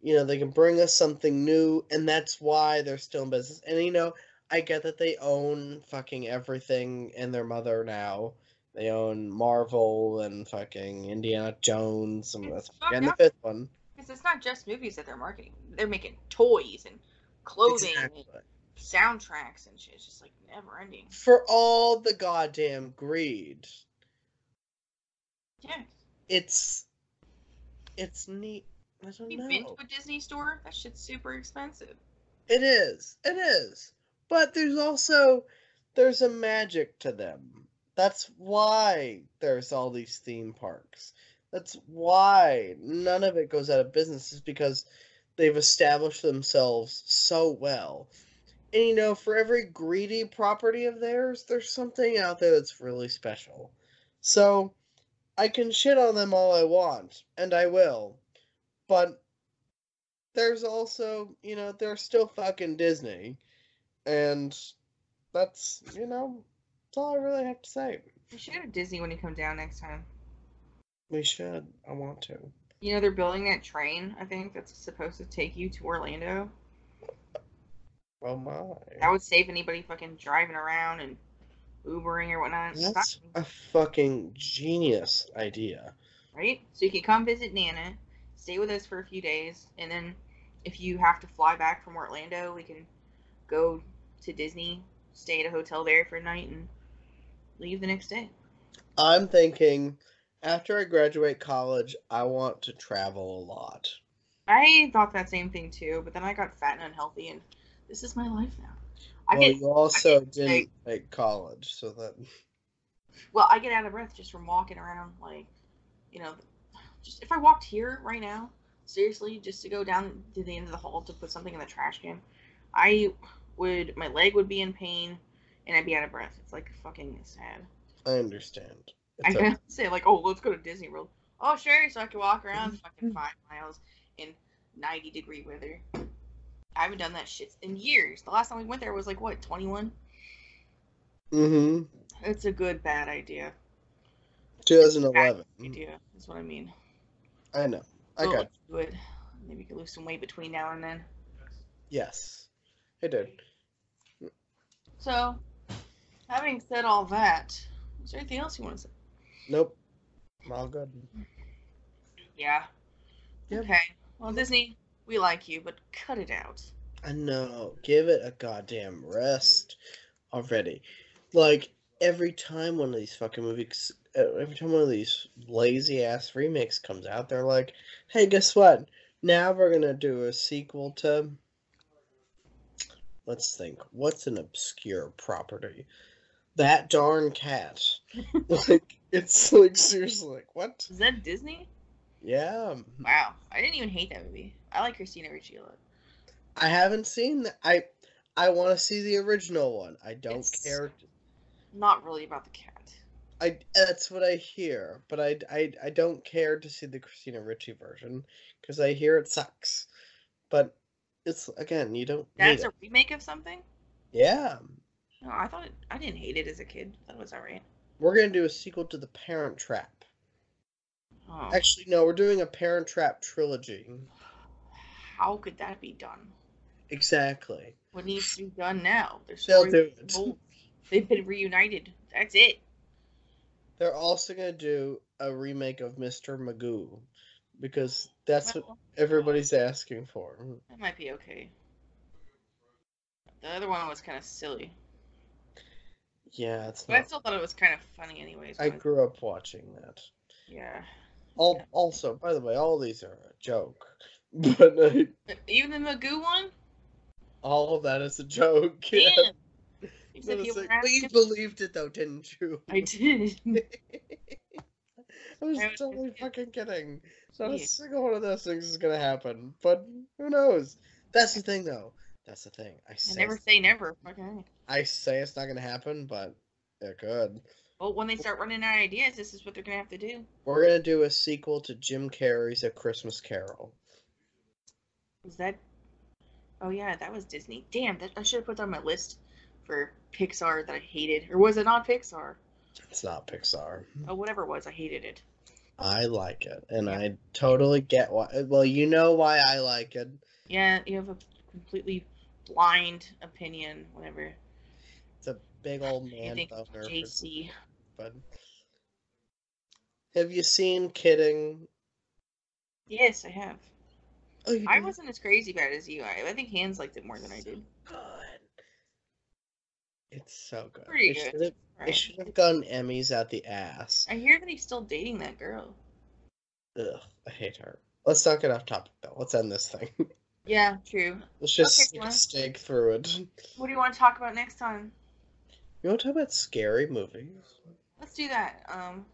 You know, they can bring us something new, and that's why they're still in business. And you know, I get that they own fucking everything and their mother now. They own Marvel and fucking Indiana Jones and, It's that's- and the fifth one. Because it's not just movies that they're marketing. They're making toys and clothing Exactly. and soundtracks and shit. It's just like never ending. For all the goddamn greed, Yeah. it's it's neat. I don't You been to a Disney store? That shit's super expensive. It is. It is. But there's also there's a magic to them. That's why there's all these theme parks. That's why none of it goes out of business is because they've established themselves so well. And you know, for every greedy property of theirs, there's something out there that's really special. So I can shit on them all I want, and I will. But there's also, you know, they're still fucking Disney. And that's, you know, that's all I really have to say. We should go to Disney when you come down next time. We should. I want to. You know, they're building that train, I think, that's supposed to take you to Orlando. Oh my. That would save anybody fucking driving around and Ubering or whatnot. That's a fucking genius idea. right? So you can come visit Nana, stay with us for a few days, and then if you have to fly back from Orlando, we can go to Disney, stay at a hotel there for a night, and leave the next day. I'm thinking after I graduate college, I want to travel a lot. I thought that same thing too, but then I got fat and unhealthy, and this is my life now. I well, get you also get didn't take college, so that <laughs> well, I get out of breath just from walking around. Like, you know, just if I walked here right now, seriously, just to go down to the end of the hall to put something in the trash can, I would my leg would be in pain, and I'd be out of breath. It's like fucking sad. I understand. I can not <laughs> say like, oh, let's go to Disney World. Oh, sure. So I can walk around <laughs> fucking five miles in ninety degree weather. I haven't done that shit in years. The last time we went there was like what twenty one. Mm-hmm. It's a good bad idea. 2011. Idea is what I mean. I know. I Well, got do it. Maybe you can lose some weight between now and then. yes. I did. So, having said all that, is there anything else you want to say? Nope. I'm all good. Yeah. Yep. Okay. Well, Disney, we like you, but cut it out. I know. Give it a goddamn rest already. Like every time one of these fucking movies, uh, every time one of these lazy ass remakes comes out, they're like, "Hey, guess what? Now we're gonna do a sequel to." Let's think. What's an obscure property? That darn cat. <laughs> like it's like seriously like what? Is that Disney? Yeah. Wow. I didn't even hate that movie. I like Christina Ricci a lot. I haven't seen that. I I want to see the original one. I don't It's- care. Not really about the cat. I that's what I hear, but I, I, I don't care to see the Christina Ricci version because I hear it sucks. But it's again, you don't. That's a it. remake of something? Yeah, No, I thought it, I didn't hate it as a kid. I thought it was alright. we're gonna do a sequel to The Parent Trap. Oh. Actually, no, we're doing a Parent Trap trilogy. How could that be done? Exactly. What needs to be done now? Their They'll do it. They've been reunited. That's it. They're also gonna do a remake of Mr. Magoo because that's what everybody's asking for. that might be okay. The other one was kind of silly, Yeah, it's but I still thought it was kind of funny, anyways. I grew up watching that. yeah. All, Yeah. also, by the way, all these are a joke, <laughs> but uh, even the Magoo one, all of that is a joke. <laughs> damn. Yeah. Except But you like, well, believed it though, didn't you? I did. <laughs> I was I was totally just- fucking kidding. Not a single one of those things is gonna happen. But who knows? That's the thing, though. That's the thing. I I never say never. Okay. I say it's not gonna happen, but it could. Well, when they start running out of ideas, this is what they're gonna have to do. We're gonna do a sequel to Jim Carrey's A Christmas Carol. Was that? Oh yeah, that was Disney. Damn, that I should have put that on my list for Pixar that I hated, or was it not Pixar? It's not Pixar. Oh, whatever it was, I hated it. I like it, and Yeah. I totally get why. Well, you know why I like it. Yeah, you have a completely blind opinion. Whatever. It's a big old man think boner. JC? But have you seen Kidding? Yes, I have. Oh, I wasn't as crazy about it as you. I, I think Hans liked it more than I did. good. It's so good. Pretty it good. Right. it should have gotten Emmys out the ass. I hear that he's still dating that girl. Ugh, I hate her. Let's not get off topic though. Let's end this thing. <laughs> Yeah, true. Let's just Okay, stick a fine. stake through it. What do you want to talk about next time? You want to talk about scary movies? Let's do that. Um,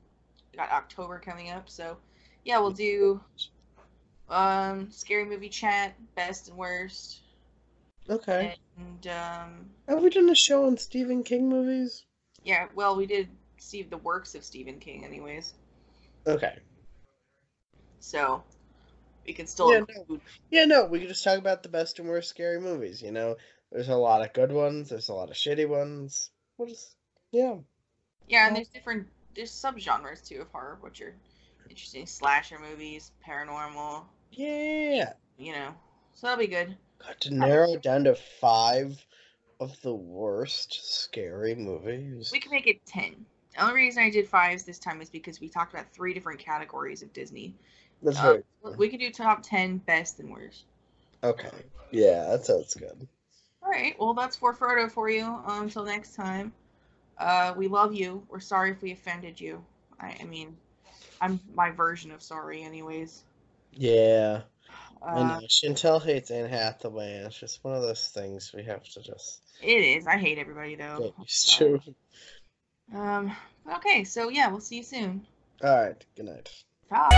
got October coming up, so yeah, we'll do um scary movie chat, best and worst, Okay. and um Have we done a show on Stephen King movies? Yeah, well, we did Steve the works of Stephen King, anyways, Okay. so we can still Yeah, no. include. Yeah, no, we could just talk about the best and worst scary movies. You know, there's a lot of good ones. There's a lot of shitty ones. We'll just, yeah. Yeah, and there's different there's subgenres too of horror, which are interesting slasher movies, paranormal, Yeah. you know, so that'll be good. Got to narrow it down to five of the worst scary movies. We can make it 10. The only reason I did fives this time is because we talked about three different categories of Disney. That's Uh, very we could do top 10 best and worst. okay. Yeah, that sounds good. All right. Well, that's for Frodo for you. Um, until next time. Uh, we love you. We're sorry if we offended you. I, I mean, I'm my version of sorry, anyways. Yeah, uh, Chantel hates Anne Hathaway. It's just one of those things we have to just. It is. I hate everybody though. It's true. Um. Okay. So yeah, we'll see you soon. All right. Good night. Bye.